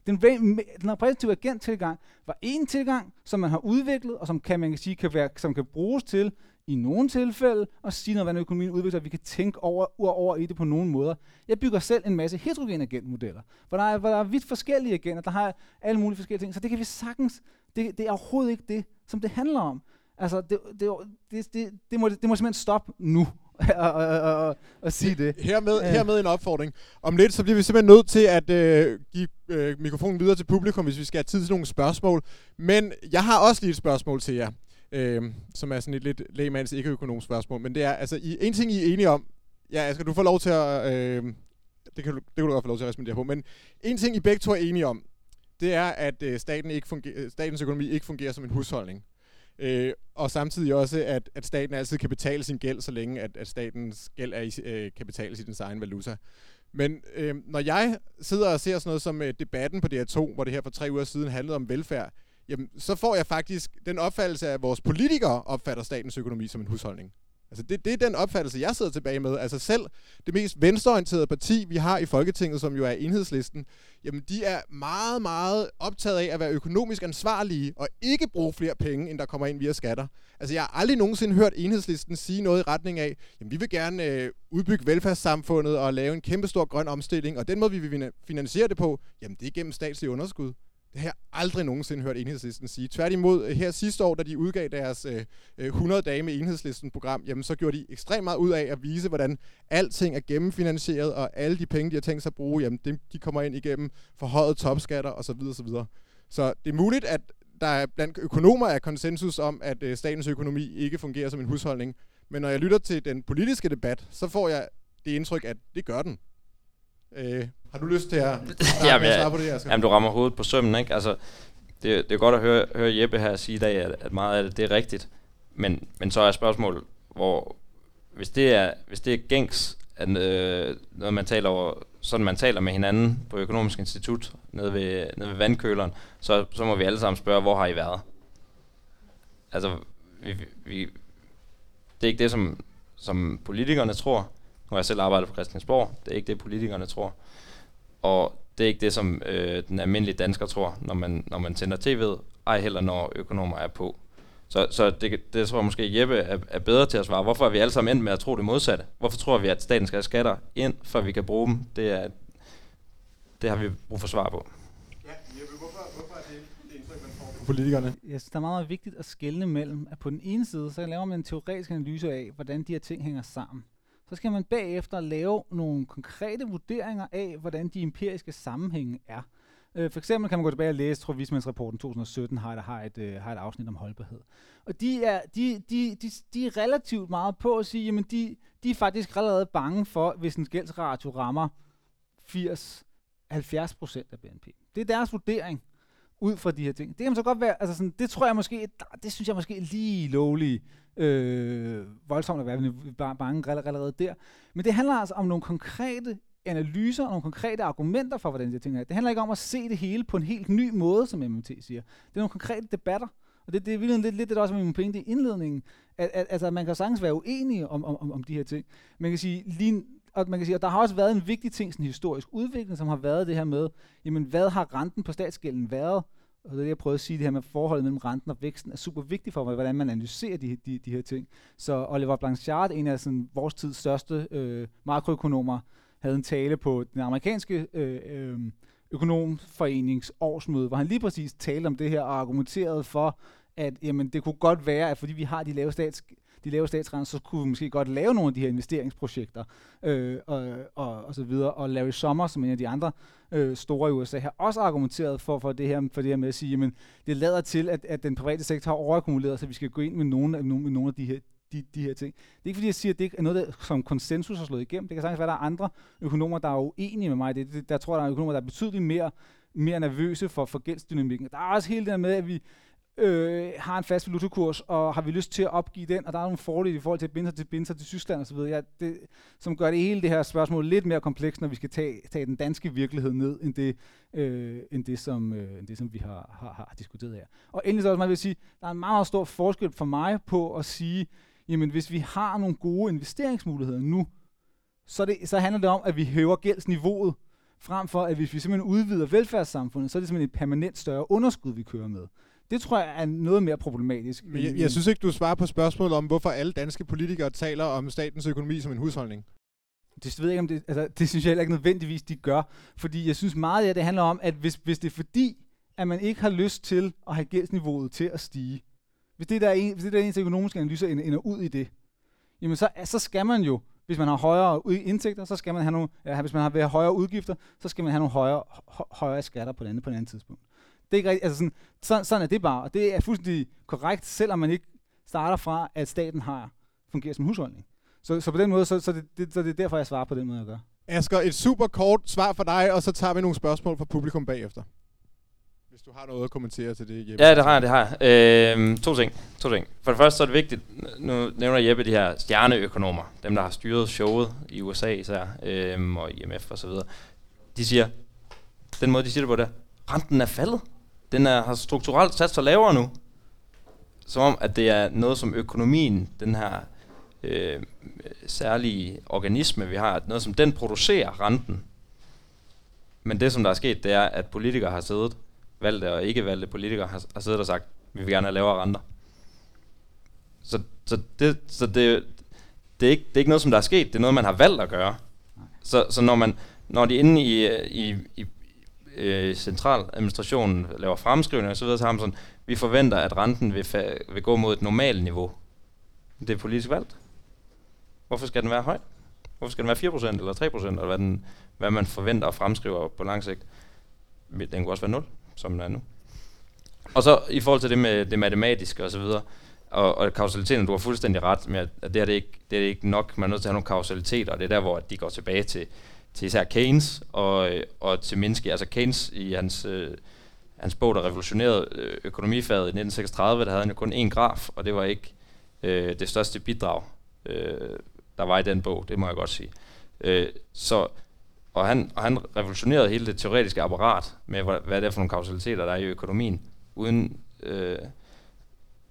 Den, den repræsentative agenttilgang var en tilgang, som man har udviklet, og som kan, man kan sige, kan være, som kan bruges til i nogle tilfælde at sige noget, hvordan økonomien udvikler, sig, vi kan tænke over, over i det på nogle måder. Jeg bygger selv en masse heterogene agentmodeller, hvor der, er, hvor der er vidt forskellige agenter, der har alle mulige forskellige ting, så det kan vi sagtens, det, det er overhovedet ikke det, som det handler om. Altså, det, det, det, det, det, må, det må simpelthen stoppe nu at sige det. Hermed, hermed en opfordring. Om lidt, så bliver vi simpelthen nødt til at øh, give øh, mikrofonen videre til publikum, hvis vi skal have tid til nogle spørgsmål. Men jeg har også lige et spørgsmål til jer, øh, som er sådan et lidt lægemands ikke-økonomisk spørgsmål. Men det er, altså, I, en ting I er enige om, ja, skal du få lov til at, øh, det, kan du, det kan du godt få lov til at respondere på, men en ting I begge to er enige om, det er, at øh, staten ikke fungerer, statens økonomi ikke fungerer som en husholdning. Øh, og samtidig også, at, at staten altid kan betale sin gæld, så længe at, at statens gæld er i, øh, kan betales i den egen valuta. Men øh, når jeg sidder og ser sådan noget som øh, debatten på DR2, hvor det her for tre uger siden handlede om velfærd, jamen, så får jeg faktisk den opfattelse af, at vores politikere opfatter statens økonomi som en husholdning. Altså det, det er den opfattelse, jeg sidder tilbage med. Altså selv det mest venstreorienterede parti, vi har i Folketinget, som jo er enhedslisten, jamen de er meget, meget optaget af at være økonomisk ansvarlige og ikke bruge flere penge, end der kommer ind via skatter. Altså jeg har aldrig nogensinde hørt enhedslisten sige noget i retning af, jamen vi vil gerne øh, udbygge velfærdssamfundet og lave en kæmpestor grøn omstilling, og den måde vi vil finansiere det på, jamen det er gennem statslige underskud. Det har jeg aldrig nogensinde hørt enhedslisten sige. Tværtimod, øh, her sidste år, da de udgav deres øh, øh 100 dage med enhedslisten-program, jamen så gjorde de ekstremt meget ud af at vise, hvordan alting er gennemfinansieret, og alle de penge, de har tænkt sig at bruge, jamen dem, de kommer ind igennem forhøjet topskatter osv. osv. Så det er muligt, at der er blandt økonomer er konsensus om, at øh, statens økonomi ikke fungerer som en husholdning. Men når jeg lytter til den politiske debat, så får jeg det indtryk, at det gør den. Øh, har du lyst til at jamen, svare på det, Asger? Jamen, du rammer hovedet på sømmen, ikke? Altså, det, det er godt at høre, høre Jeppe her sige i dag, at, at meget af det, det er rigtigt. Men, men så er spørgsmålet, hvor hvis det er, hvis det er gængs, at, øh, noget man taler over, sådan man taler med hinanden på Økonomisk Institut nede ved, nede ved vandkøleren, så, så må vi alle sammen spørge, hvor har I været? Altså, vi, vi, det er ikke det, som, som politikerne tror. Nu har jeg selv arbejdet på Christiansborg. Det er ikke det, politikerne tror. Og det er ikke det, som øh, den almindelige dansker tror, når man, når man tænder tv'et, ej heller når økonomer er på. Så, så det, det tror jeg måske Jeppe er, er bedre til at svare. Hvorfor er vi alle sammen endt med at tro det modsatte? Hvorfor tror vi, at staten skal have skatter ind, før vi kan bruge dem? Det, er, det har vi brug for svar på. Ja, Jeppe, hvorfor, hvorfor er det det indtryk, man får på politikerne? Jeg synes, det er meget vigtigt at skelne mellem, at på den ene side, så laver man en teoretisk analyse af, hvordan de her ting hænger sammen så skal man bagefter lave nogle konkrete vurderinger af, hvordan de empiriske sammenhænge er. Øh, for eksempel kan man gå tilbage og læse, tror Vismandsrapporten 2017 har, har, et, øh, har et afsnit om holdbarhed. Og de er, de, de, de, de er relativt meget på at sige, jamen de, de er faktisk allerede bange for, hvis en gældsratio rammer 80-70% af BNP. Det er deres vurdering ud fra de her ting. Det kan så godt være, altså sådan, det tror jeg måske, det synes jeg måske lige lovlig øh, voldsomt at være bare bange allerede der. Men det handler altså om nogle konkrete analyser og nogle konkrete argumenter for, hvordan de ting er. Det handler ikke om at se det hele på en helt ny måde, som MMT siger. Det er nogle konkrete debatter. Og det, det er virkelig lidt, lidt det, der også er min pointe i indledningen. At, at, altså, man kan sagtens være uenig om, om, om de her ting. Man kan sige, lige, og man kan sige, at der har også været en vigtig ting, sådan en historisk udvikling, som har været det her med, jamen hvad har renten på statsgælden været? Og det er det, jeg prøvede at sige, det her med forholdet mellem renten og væksten er super vigtigt for, hvordan man analyserer de, de, de her ting. Så Oliver Blanchard, en af sådan, vores tids største øh, makroøkonomer, havde en tale på den amerikanske øh, øh, økonomforenings årsmøde, hvor han lige præcis talte om det her og argumenterede for, at jamen, det kunne godt være, at fordi vi har de lave stats de lave statsrenter, så kunne vi måske godt lave nogle af de her investeringsprojekter øh, og, og, og så videre. Og Larry Sommer, som en af de andre øh, store i USA, har også argumenteret for, for, det, her, for det her med at sige, at det lader til, at, at den private sektor har overakkumuleret, så vi skal gå ind med nogle, med nogle af de her, de, de her ting. Det er ikke fordi, jeg siger, at det ikke er noget, der, som konsensus har slået igennem. Det kan sagtens være, at der er andre økonomer, der er uenige med mig. Det, det, der tror jeg, der er økonomer, der er betydeligt mere mere nervøse for, for gældsdynamikken. Der er også hele det der med, at vi øh, har en fast valutakurs, og har vi lyst til at opgive den, og der er nogle fordele i forhold til at binde sig til, binde sig til Tyskland osv., ja, det, som gør det hele det her spørgsmål lidt mere komplekst, når vi skal tage, tage den danske virkelighed ned, end det, øh, end det, som, øh, end det, som vi har, har, har diskuteret her. Og endelig så også, man vil sige, der er en meget, meget stor forskel for mig på at sige, jamen hvis vi har nogle gode investeringsmuligheder nu, så, det, så handler det om, at vi hæver gældsniveauet, frem for at hvis vi simpelthen udvider velfærdssamfundet, så er det simpelthen et permanent større underskud, vi kører med. Det tror jeg er noget mere problematisk. Men jeg, jeg synes ikke, du svarer på spørgsmålet om, hvorfor alle danske politikere taler om statens økonomi som en husholdning. Det ved jeg ikke, om det, altså, det synes jeg heller ikke nødvendigvis, de gør. Fordi jeg synes meget af det handler om, at hvis, hvis det er fordi, at man ikke har lyst til at have gældsniveauet til at stige, hvis det der er, en, hvis det der er ens økonomiske analyser ender ud i det, jamen så, så skal man jo, hvis man har højere indtægter, så skal man have nogle, ja, hvis man har højere udgifter, så skal man have nogle højere, højere skatter på det andet på et andet tidspunkt. Det er ikke rigtigt, altså sådan, sådan, sådan er det bare, og det er fuldstændig korrekt, selvom man ikke starter fra, at staten har fungerer som husholdning. Så, så på den måde, så, så, det, det, så det er derfor, jeg svarer på den måde, jeg gør. Asger, et super kort svar for dig, og så tager vi nogle spørgsmål fra publikum bagefter. Hvis du har noget at kommentere til det, Jeppe. Ja, det har jeg, det har jeg. Øhm, to ting. To ting. For det første så er det vigtigt, nu nævner Jeppe de her stjerneøkonomer, dem der har styret showet i USA især, øhm, og IMF og så videre. De siger, den måde de siger det på det, renten er faldet. Den er, har strukturelt sat sig lavere nu. Som om, at det er noget som økonomien, den her øh, særlige organisme, vi har, noget som den producerer renten. Men det, som der er sket, det er, at politikere har siddet, valgte og ikke valgte politikere, har, har siddet og sagt, vi vil gerne have lavere renter. Så, så, det, så det, det, er ikke, det er ikke noget, som der er sket, det er noget, man har valgt at gøre. Så, så når, man, når de inde i, i, i, øh, centraladministrationen laver fremskrivninger osv., så, så har man sådan, vi forventer, at renten vil, fa- vil gå mod et normalt niveau. Det er politisk valgt. Hvorfor skal den være høj? Hvorfor skal den være 4% eller 3%, eller hvad, den, hvad man forventer og fremskriver på lang sigt? Den kunne også være 0, som den er nu. Og så i forhold til det med det matematiske og så videre, og, og kausaliteten, du har fuldstændig ret med, at det er det ikke, det er ikke nok. Man er nødt til at have nogle kausaliteter, og det er der, hvor de går tilbage til, til især Keynes og, øh, og til Minsky. Altså Keynes i hans, øh, hans bog, der revolutionerede øh, økonomifaget i 1936, der havde han jo kun én graf, og det var ikke øh, det største bidrag, øh, der var i den bog, det må jeg godt sige. Øh, så, og, han, og han revolutionerede hele det teoretiske apparat med, hvad, hvad det er for nogle kausaliteter, der er i økonomien, uden, øh,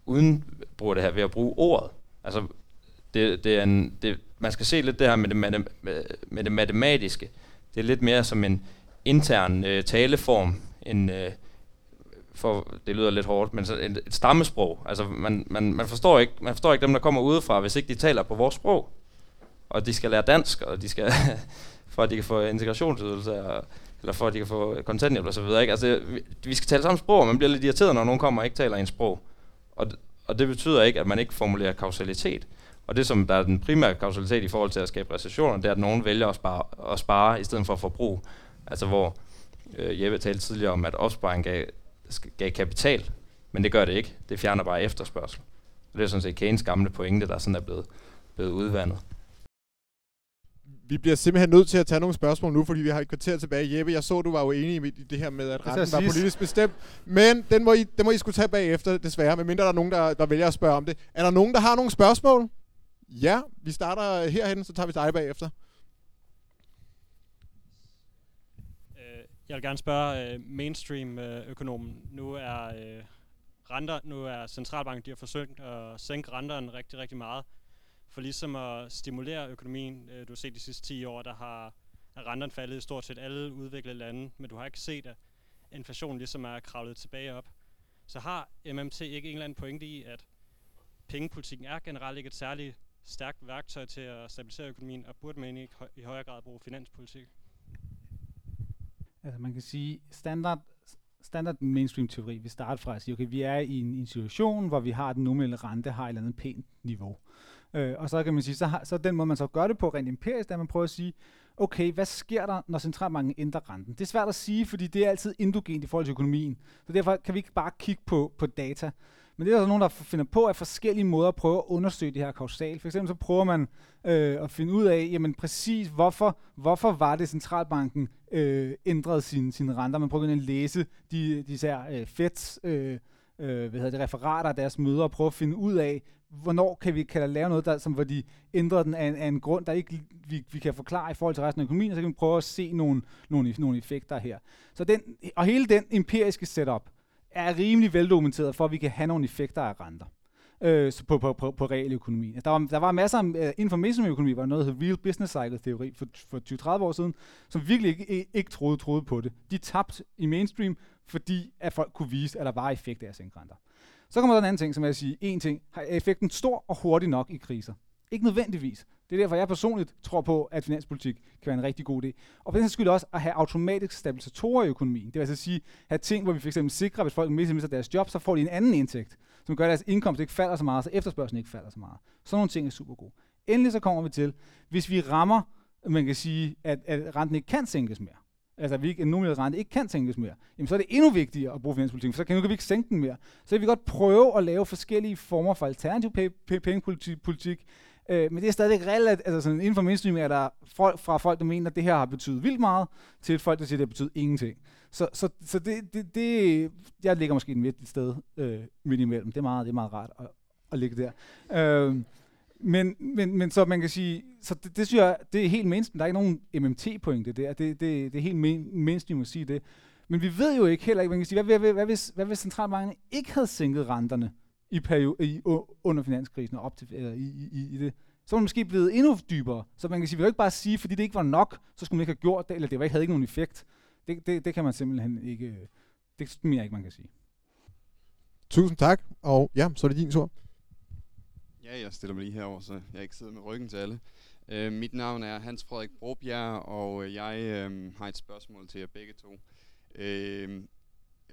uden bruge det her ved at bruge ordet. Altså, det, det er en, det, man skal se lidt det her med det, med, med, det matematiske. Det er lidt mere som en intern øh, taleform, en, øh, for det lyder lidt hårdt, men så et, et stammesprog. Altså man, man, man, forstår ikke, man forstår ikke dem, der kommer udefra, hvis ikke de taler på vores sprog. Og de skal lære dansk, og de skal for at de kan få integrationsydelse, eller for at de kan få kontanthjælp osv. så. Ikke? Altså, vi, vi skal tale samme sprog, og man bliver lidt irriteret, når nogen kommer og ikke taler en sprog. Og, og det betyder ikke, at man ikke formulerer kausalitet. Og det, som der er den primære kausalitet i forhold til at skabe recessioner, det er, at nogen vælger at spare, at spare i stedet for at forbruge. Altså hvor øh, Jeppe talte tidligere om, at opsparing gav, gav kapital, men det gør det ikke. Det fjerner bare efterspørgsel. Og det er sådan set Keynes gamle pointe, der sådan er blevet, blevet udvandet. Vi bliver simpelthen nødt til at tage nogle spørgsmål nu, fordi vi har et kvarter tilbage. Jeppe, jeg så, du var jo enig i det her med, at retten var politisk bestemt. Men den må, I, den må I skulle tage bagefter, desværre, medmindre der er nogen, der, der vælger at spørge om det. Er der nogen, der har nogle spørgsmål? Ja, vi starter herhen, så tager vi dig bagefter. Øh, jeg vil gerne spørge øh, mainstream-økonomen. Øh, nu er renter, nu er centralbanken, de har forsøgt at sænke renterne rigtig, rigtig meget. For ligesom at stimulere økonomien, du har set de sidste 10 år, der har renterne faldet i stort set alle udviklede lande, men du har ikke set, at inflationen ligesom er kravlet tilbage op. Så har MMT ikke en eller anden pointe i, at pengepolitikken er generelt ikke et særligt stærkt værktøj til at stabilisere økonomien, og burde man ikke i højere grad bruge finanspolitik? Altså man kan sige, standard, standard mainstream teori, vi starter fra at sige, okay, vi er i en, en situation, hvor vi har den nominelle rente, har et eller andet pænt niveau. Øh, og så kan man sige, så, har, så den måde man så gør det på rent empirisk, er man prøver at sige, okay, hvad sker der, når centralbanken ændrer renten? Det er svært at sige, fordi det er altid indogent i forhold til økonomien. Så derfor kan vi ikke bare kigge på, på data. Men det er der nogen, der finder på at forskellige måder at prøve at undersøge det her kausal. For eksempel så prøver man øh, at finde ud af, jamen præcis, hvorfor, hvorfor var det centralbanken øh, ændrede sine, sine renter. Man prøver at læse de, de her øh, FEDs øh, øh, hvad hedder det, referater af deres møder og prøve at finde ud af, hvornår kan vi kan der lave noget, der, som, hvor de ændrer den af, en, af en grund, der ikke vi, vi kan forklare i forhold til resten af økonomien, og så kan vi prøve at se nogle, nogle, nogle effekter her. Så den, og hele den empiriske setup er rimelig veldokumenteret for, at vi kan have nogle effekter af renter øh, på, på, på, på realøkonomien. Der var, der var masser af, uh, information økonomi, var noget, der hed Real Business Cycle-teori for, for 20-30 år siden, som virkelig ikke, ikke, troede, troede på det. De tabte i mainstream, fordi at folk kunne vise, at der var effekt af at sænke renter. Så kommer der en anden ting, som jeg vil sige, en ting, har effekten stor og hurtig nok i kriser? Ikke nødvendigvis. Det er derfor, jeg personligt tror på, at finanspolitik kan være en rigtig god idé. Og for den skyld også at have automatiske stabilisatorer i økonomien. Det vil altså sige, have ting, hvor vi fx sikrer, hvis folk mister deres job, så får de en anden indtægt, som gør, at deres indkomst ikke falder så meget, så efterspørgselen ikke falder så meget. Sådan nogle ting er super gode. Endelig så kommer vi til, hvis vi rammer, man kan sige, at, at renten ikke kan sænkes mere, altså at vi ikke, en nominel rente ikke kan sænkes mere, jamen så er det endnu vigtigere at bruge finanspolitik, for så kan, nu kan vi ikke sænke den mere. Så vi godt prøve at lave forskellige former for alternativ pengepolitik, Øh, men det er stadig relativt, altså sådan inden for mainstream er der folk, fra folk, der mener, at det her har betydet vildt meget, til folk, der siger, at det har betydet ingenting. Så, så, så det, det, det, jeg ligger måske midt et sted øh, midt imellem. Det er meget, det er meget rart at, at ligge der. Øh, men, men, men så man kan sige, så det, det synes jeg, det er helt mainstream. Der er ikke nogen MMT-pointe der. Det, det, det er helt mainstream at sige det. Men vi ved jo ikke heller ikke, man kan sige, hvad, hvad, hvad, hvis, hvad hvis centralbanken ikke havde sænket renterne? I, periode, i under finanskrisen og op til, eller i, i, i det, så var det måske blevet endnu dybere. Så man kan sige, vi kan ikke bare sige, fordi det ikke var nok, så skulle man ikke have gjort det, eller det var ikke, havde ikke nogen effekt. Det, det, det kan man simpelthen ikke, det mener jeg ikke, man kan sige. Tusind tak, og ja, så er det din tur. Ja, jeg stiller mig lige herover, så jeg ikke sidder med ryggen til alle. Uh, mit navn er Hans Frederik Brobjerg, og jeg uh, har et spørgsmål til jer begge to. Uh,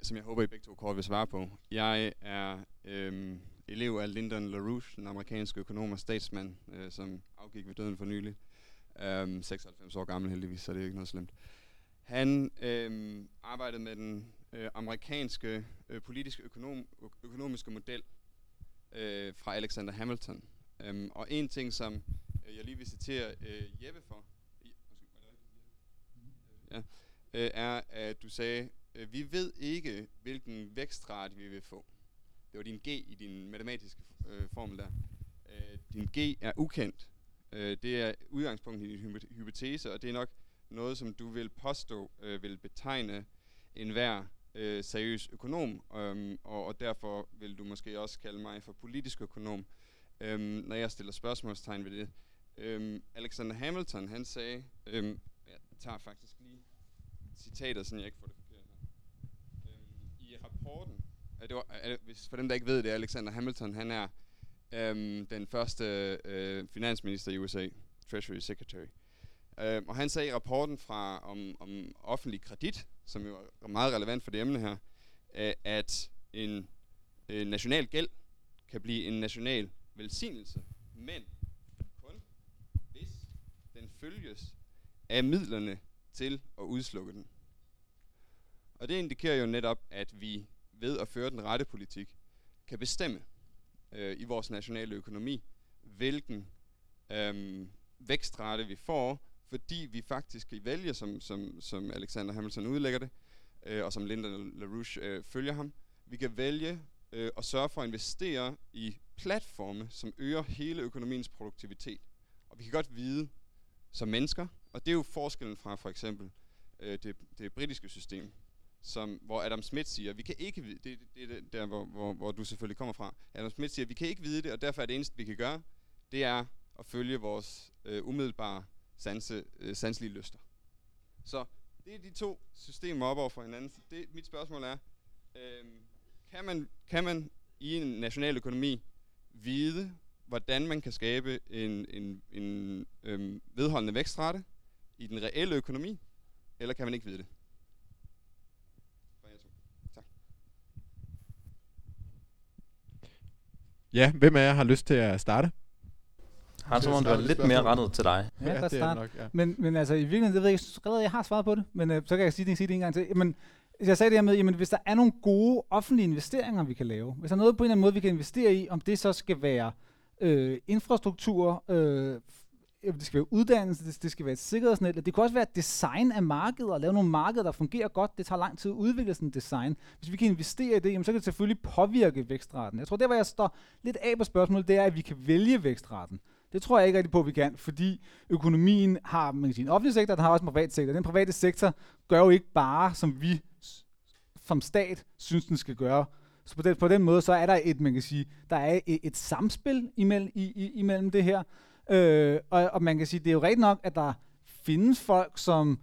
som jeg håber, I begge to kort vil svare på. Jeg er øhm, elev af Lyndon LaRouche, den amerikanske økonom og statsmand, øh, som afgik ved døden for nylig. Øhm, 96 år gammel heldigvis, så det er ikke noget slemt. Han øhm, arbejdede med den øh, amerikanske øh, politiske økonom, økonomiske model øh, fra Alexander Hamilton. Øhm, og en ting, som øh, jeg lige vil citere øh, Jeppe for, ja, øh, er, at du sagde, Øh, vi ved ikke, hvilken vækstrate vi vil få. Det var din G i din matematiske øh, formel der. Øh, din G er ukendt. Øh, det er udgangspunktet i din hypotese, og det er nok noget, som du vil påstå øh, vil betegne enhver øh, seriøs økonom, øhm, og, og derfor vil du måske også kalde mig for politisk økonom, øhm, når jeg stiller spørgsmålstegn ved det. Øhm, Alexander Hamilton, han sagde, øhm, jeg tager faktisk lige citater, så jeg ikke får det rapporten, det var, hvis for dem, der ikke ved det, Alexander Hamilton, han er øhm, den første øh, finansminister i USA, Treasury Secretary. Øhm, og han sagde i rapporten fra om, om offentlig kredit, som jo er meget relevant for det emne her, øh, at en øh, national gæld kan blive en national velsignelse, men kun hvis den følges af midlerne til at udslukke den. Og det indikerer jo netop, at vi ved at føre den rette politik, kan bestemme øh, i vores nationale økonomi, hvilken øh, vækstrate vi får, fordi vi faktisk kan vælge, som, som, som Alexander Hamilton udlægger det, øh, og som Linda LaRouche øh, følger ham, vi kan vælge øh, at sørge for at investere i platforme, som øger hele økonomiens produktivitet. Og vi kan godt vide som mennesker, og det er jo forskellen fra for eksempel øh, det, det britiske system, som, hvor Adam Smith siger, vi kan ikke vide, det, det, det der, hvor, hvor, hvor du selvfølgelig kommer fra, Adam Smith siger, vi kan ikke vide det, og derfor er det eneste, vi kan gøre, det er at følge vores øh, umiddelbare sanse, øh, sanselige lyster. Så det er de to systemer op over for hinanden. Det, mit spørgsmål er, øh, kan, man, kan man i en national økonomi vide, hvordan man kan skabe en, en, en øh, vedholdende vækstrate i den reelle økonomi, eller kan man ikke vide det? Ja, hvem af jer har lyst til at starte? Har som om det var lidt mere rettet til dig. Ja, ja det er nok, ja. Men, men altså, i virkeligheden, det ved jeg ikke, jeg har svaret på det, men øh, så kan jeg sige det, sige det en gang til. Men jeg sagde det her med, jamen hvis der er nogle gode offentlige investeringer, vi kan lave, hvis der er noget på en eller anden måde, vi kan investere i, om det så skal være øh, infrastruktur, øh, det skal være uddannelse, det, det skal være et sikkerhedsnet, det kan også være design af markedet, og lave nogle markeder, der fungerer godt. Det tager lang tid at udvikle sådan et design. Hvis vi kan investere i det, jamen, så kan det selvfølgelig påvirke vækstraten. Jeg tror, det hvor jeg står lidt af på spørgsmålet, det er, at vi kan vælge vækstraten. Det tror jeg ikke rigtig på, at vi kan, fordi økonomien har man kan sige, en offentlig sektor, den har også en privat sektor. Den private sektor gør jo ikke bare, som vi som stat synes, den skal gøre. Så på den, på den måde, så er der et, man kan sige, der er et, et samspil imellem, i, i, imellem det her. Øh, og, og man kan sige, det er jo rigtigt nok, at der findes folk, som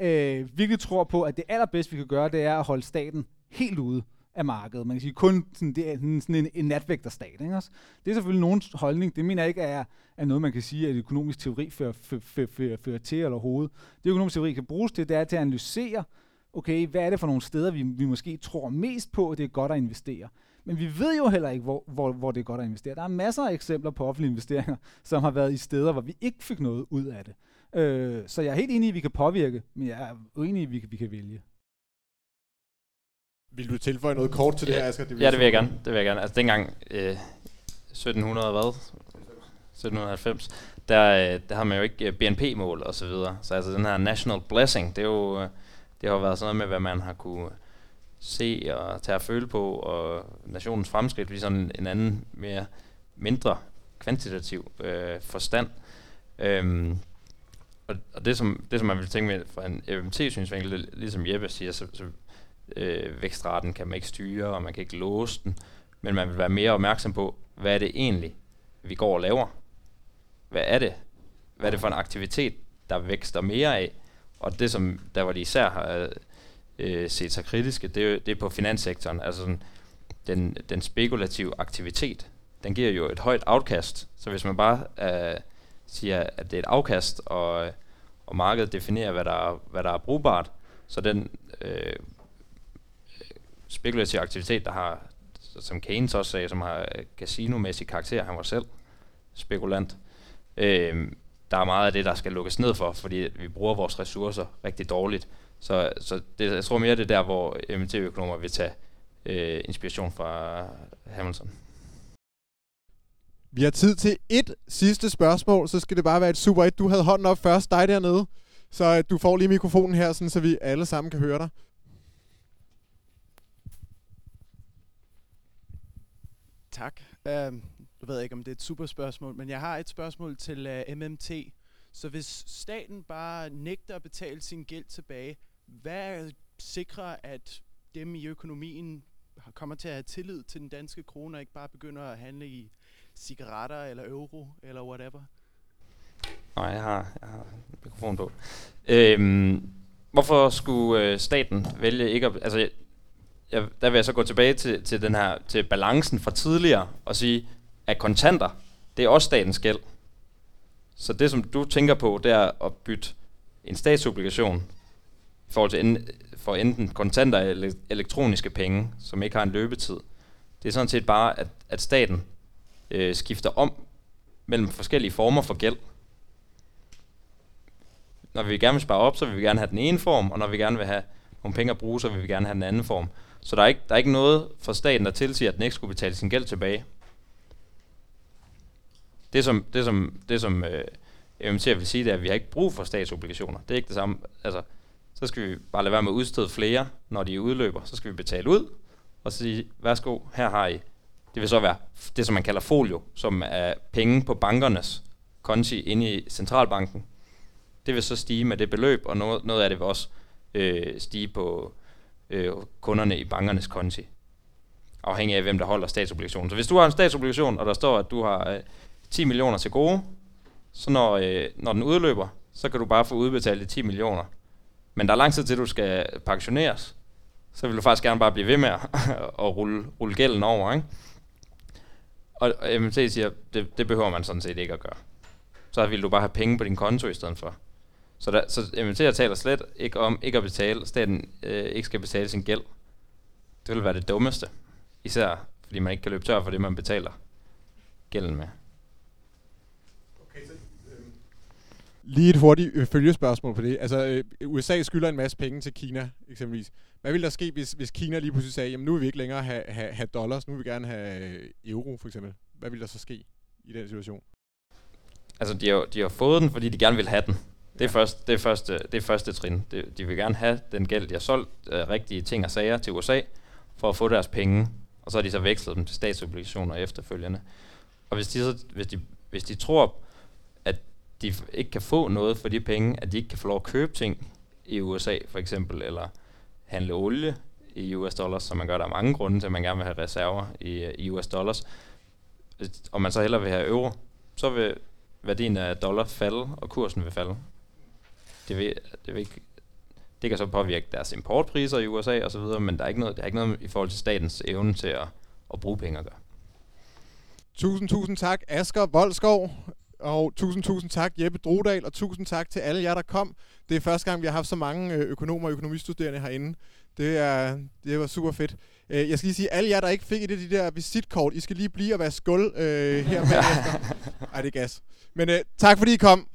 øh, virkelig tror på, at det allerbedste, vi kan gøre, det er at holde staten helt ude af markedet. Man kan sige kun sådan, det er sådan en, en natvægterstat. Ikke også? Det er selvfølgelig nogens holdning. Det mener jeg ikke er, er noget, man kan sige, at økonomisk teori fører, fører, fører, fører, fører til eller hovedet. Det økonomisk teori kan bruges til, det er til at analysere, okay, hvad er det for nogle steder, vi, vi måske tror mest på, at det er godt at investere. Men vi ved jo heller ikke, hvor, hvor, hvor det er godt at investere. Der er masser af eksempler på offentlige investeringer, som har været i steder, hvor vi ikke fik noget ud af det. Øh, så jeg er helt enig i, at vi kan påvirke, men jeg er uenig i, at vi kan, vi kan vælge. Vil du tilføje noget kort til ja, det her, Asger? Det ja, det vil jeg gerne. Det vil jeg gerne. Altså dengang øh, 1700 hvad? 1790, der, øh, der har man jo ikke øh, BNP-mål og så videre. Så altså den her national blessing, det er jo, øh, det har været sådan noget med, hvad man har kunne se og tage at føle på, og nationens fremskridt vi sådan en anden mere mindre kvantitativ øh, forstand. Øhm, og, og det, som, det, som man vil tænke med fra en FMT-synsvinkel, ligesom Jeppe siger, så, så øh, vækstraten kan man ikke styre, og man kan ikke låse den, men man vil være mere opmærksom på, hvad er det egentlig, vi går og laver? Hvad er det? Hvad er det for en aktivitet, der vækster mere af? Og det, som der var de især har øh, set sig kritiske, det er, det er på finanssektoren. Altså sådan, den, den spekulative aktivitet, den giver jo et højt afkast. Så hvis man bare øh, siger, at det er et afkast, og, og markedet definerer, hvad der, er, hvad der er brugbart, så den øh, spekulative aktivitet, der har, som Keynes også sagde, som har øh, casinomæssig karakter, han var selv spekulant, øh, der er meget af det, der skal lukkes ned for, fordi vi bruger vores ressourcer rigtig dårligt. Så, så det, jeg tror mere, det er der, hvor MT-økonomer vil tage øh, inspiration fra Hamilton. Vi har tid til et sidste spørgsmål, så skal det bare være et super et. Du havde hånden op først, dig dernede. Så øh, du får lige mikrofonen her, sådan, så vi alle sammen kan høre dig. Tak. Uh, du ved ikke, om det er et super spørgsmål, men jeg har et spørgsmål til uh, MMT. Så hvis staten bare nægter at betale sin gæld tilbage, hvad sikrer, at dem i økonomien kommer til at have tillid til den danske krone, og ikke bare begynder at handle i cigaretter eller euro eller whatever? Nej, jeg har, jeg har mikrofon på. Øhm, hvorfor skulle øh, staten vælge ikke at... Altså, jeg, der vil jeg så gå tilbage til, til den her til balancen fra tidligere og sige, at kontanter, det er også statens gæld. Så det, som du tænker på, det er at bytte en statsobligation i forhold til en, for enten kontanter eller elektroniske penge, som ikke har en løbetid. Det er sådan set bare, at, at staten øh, skifter om mellem forskellige former for gæld. Når vi gerne vil spare op, så vil vi gerne have den ene form, og når vi gerne vil have nogle penge at bruge, så vil vi gerne have den anden form. Så der er ikke, der er ikke noget for staten, der tilsiger, at den ikke skulle betale sin gæld tilbage. Det som, det som, det som øh, MMT vil sige, det er, at vi har ikke brug for statsobligationer. Det er ikke det samme. Altså, så skal vi bare lade være med at udstede flere, når de udløber. Så skal vi betale ud og sige, værsgo, her har I. Det vil så være det, som man kalder folio, som er penge på bankernes konti inde i centralbanken. Det vil så stige med det beløb, og noget, noget af det vil også øh, stige på øh, kunderne i bankernes konti. Afhængig af, hvem der holder statsobligationen. Så hvis du har en statsobligation, og der står, at du har øh, 10 millioner til gode, så når, øh, når den udløber, så kan du bare få udbetalt de 10 millioner. Men der er lang tid til, du skal pensioneres. Så vil du faktisk gerne bare blive ved med at, at rulle, rulle gælden over. Ikke? Og, og MT siger, det, det behøver man sådan set ikke at gøre. Så vil du bare have penge på din konto i stedet for. Så, der, så MT taler slet ikke om ikke at betale, staten øh, ikke skal betale sin gæld. Det vil være det dummeste. Især fordi man ikke kan løbe tør for det, man betaler gælden med. Lige et hurtigt øh, følgespørgsmål på det. Altså, øh, USA skylder en masse penge til Kina, eksempelvis. Hvad ville der ske, hvis, hvis Kina lige pludselig sagde, jamen nu vil vi ikke længere have, have, have dollars, nu vil vi gerne have øh, euro, for eksempel. Hvad ville der så ske i den situation? Altså, de har, de har fået den, fordi de gerne vil have den. Det er, først, det er, første, det er første trin. De, de vil gerne have den gæld, de har solgt uh, rigtige ting og sager til USA, for at få deres penge, og så har de så vekslet dem til statsobligationer efterfølgende. Og hvis de, så, hvis de, hvis de tror, de ikke kan få noget for de penge, at de ikke kan få lov at købe ting i USA for eksempel, eller handle olie i US dollars, så man gør der er mange grunde til, at man gerne vil have reserver i, i US dollars, og man så hellere vil have euro, så vil værdien af dollar falde, og kursen vil falde. Det, vil, det, vil ikke, det kan så påvirke deres importpriser i USA og så videre, men der er ikke noget, der er ikke noget i forhold til statens evne til at, at bruge penge at gøre. Tusind, tusind tak, Asger Voldskov. Og tusind, tusind tak, Jeppe Drodal, og tusind tak til alle jer, der kom. Det er første gang, vi har haft så mange øh, økonomer og økonomistuderende herinde. Det, er, det var super fedt. Øh, jeg skal lige sige, alle jer, der ikke fik et af de der visitkort, I skal lige blive og være skuld øh, her bagefter. Ej, det er gas. Men øh, tak fordi I kom.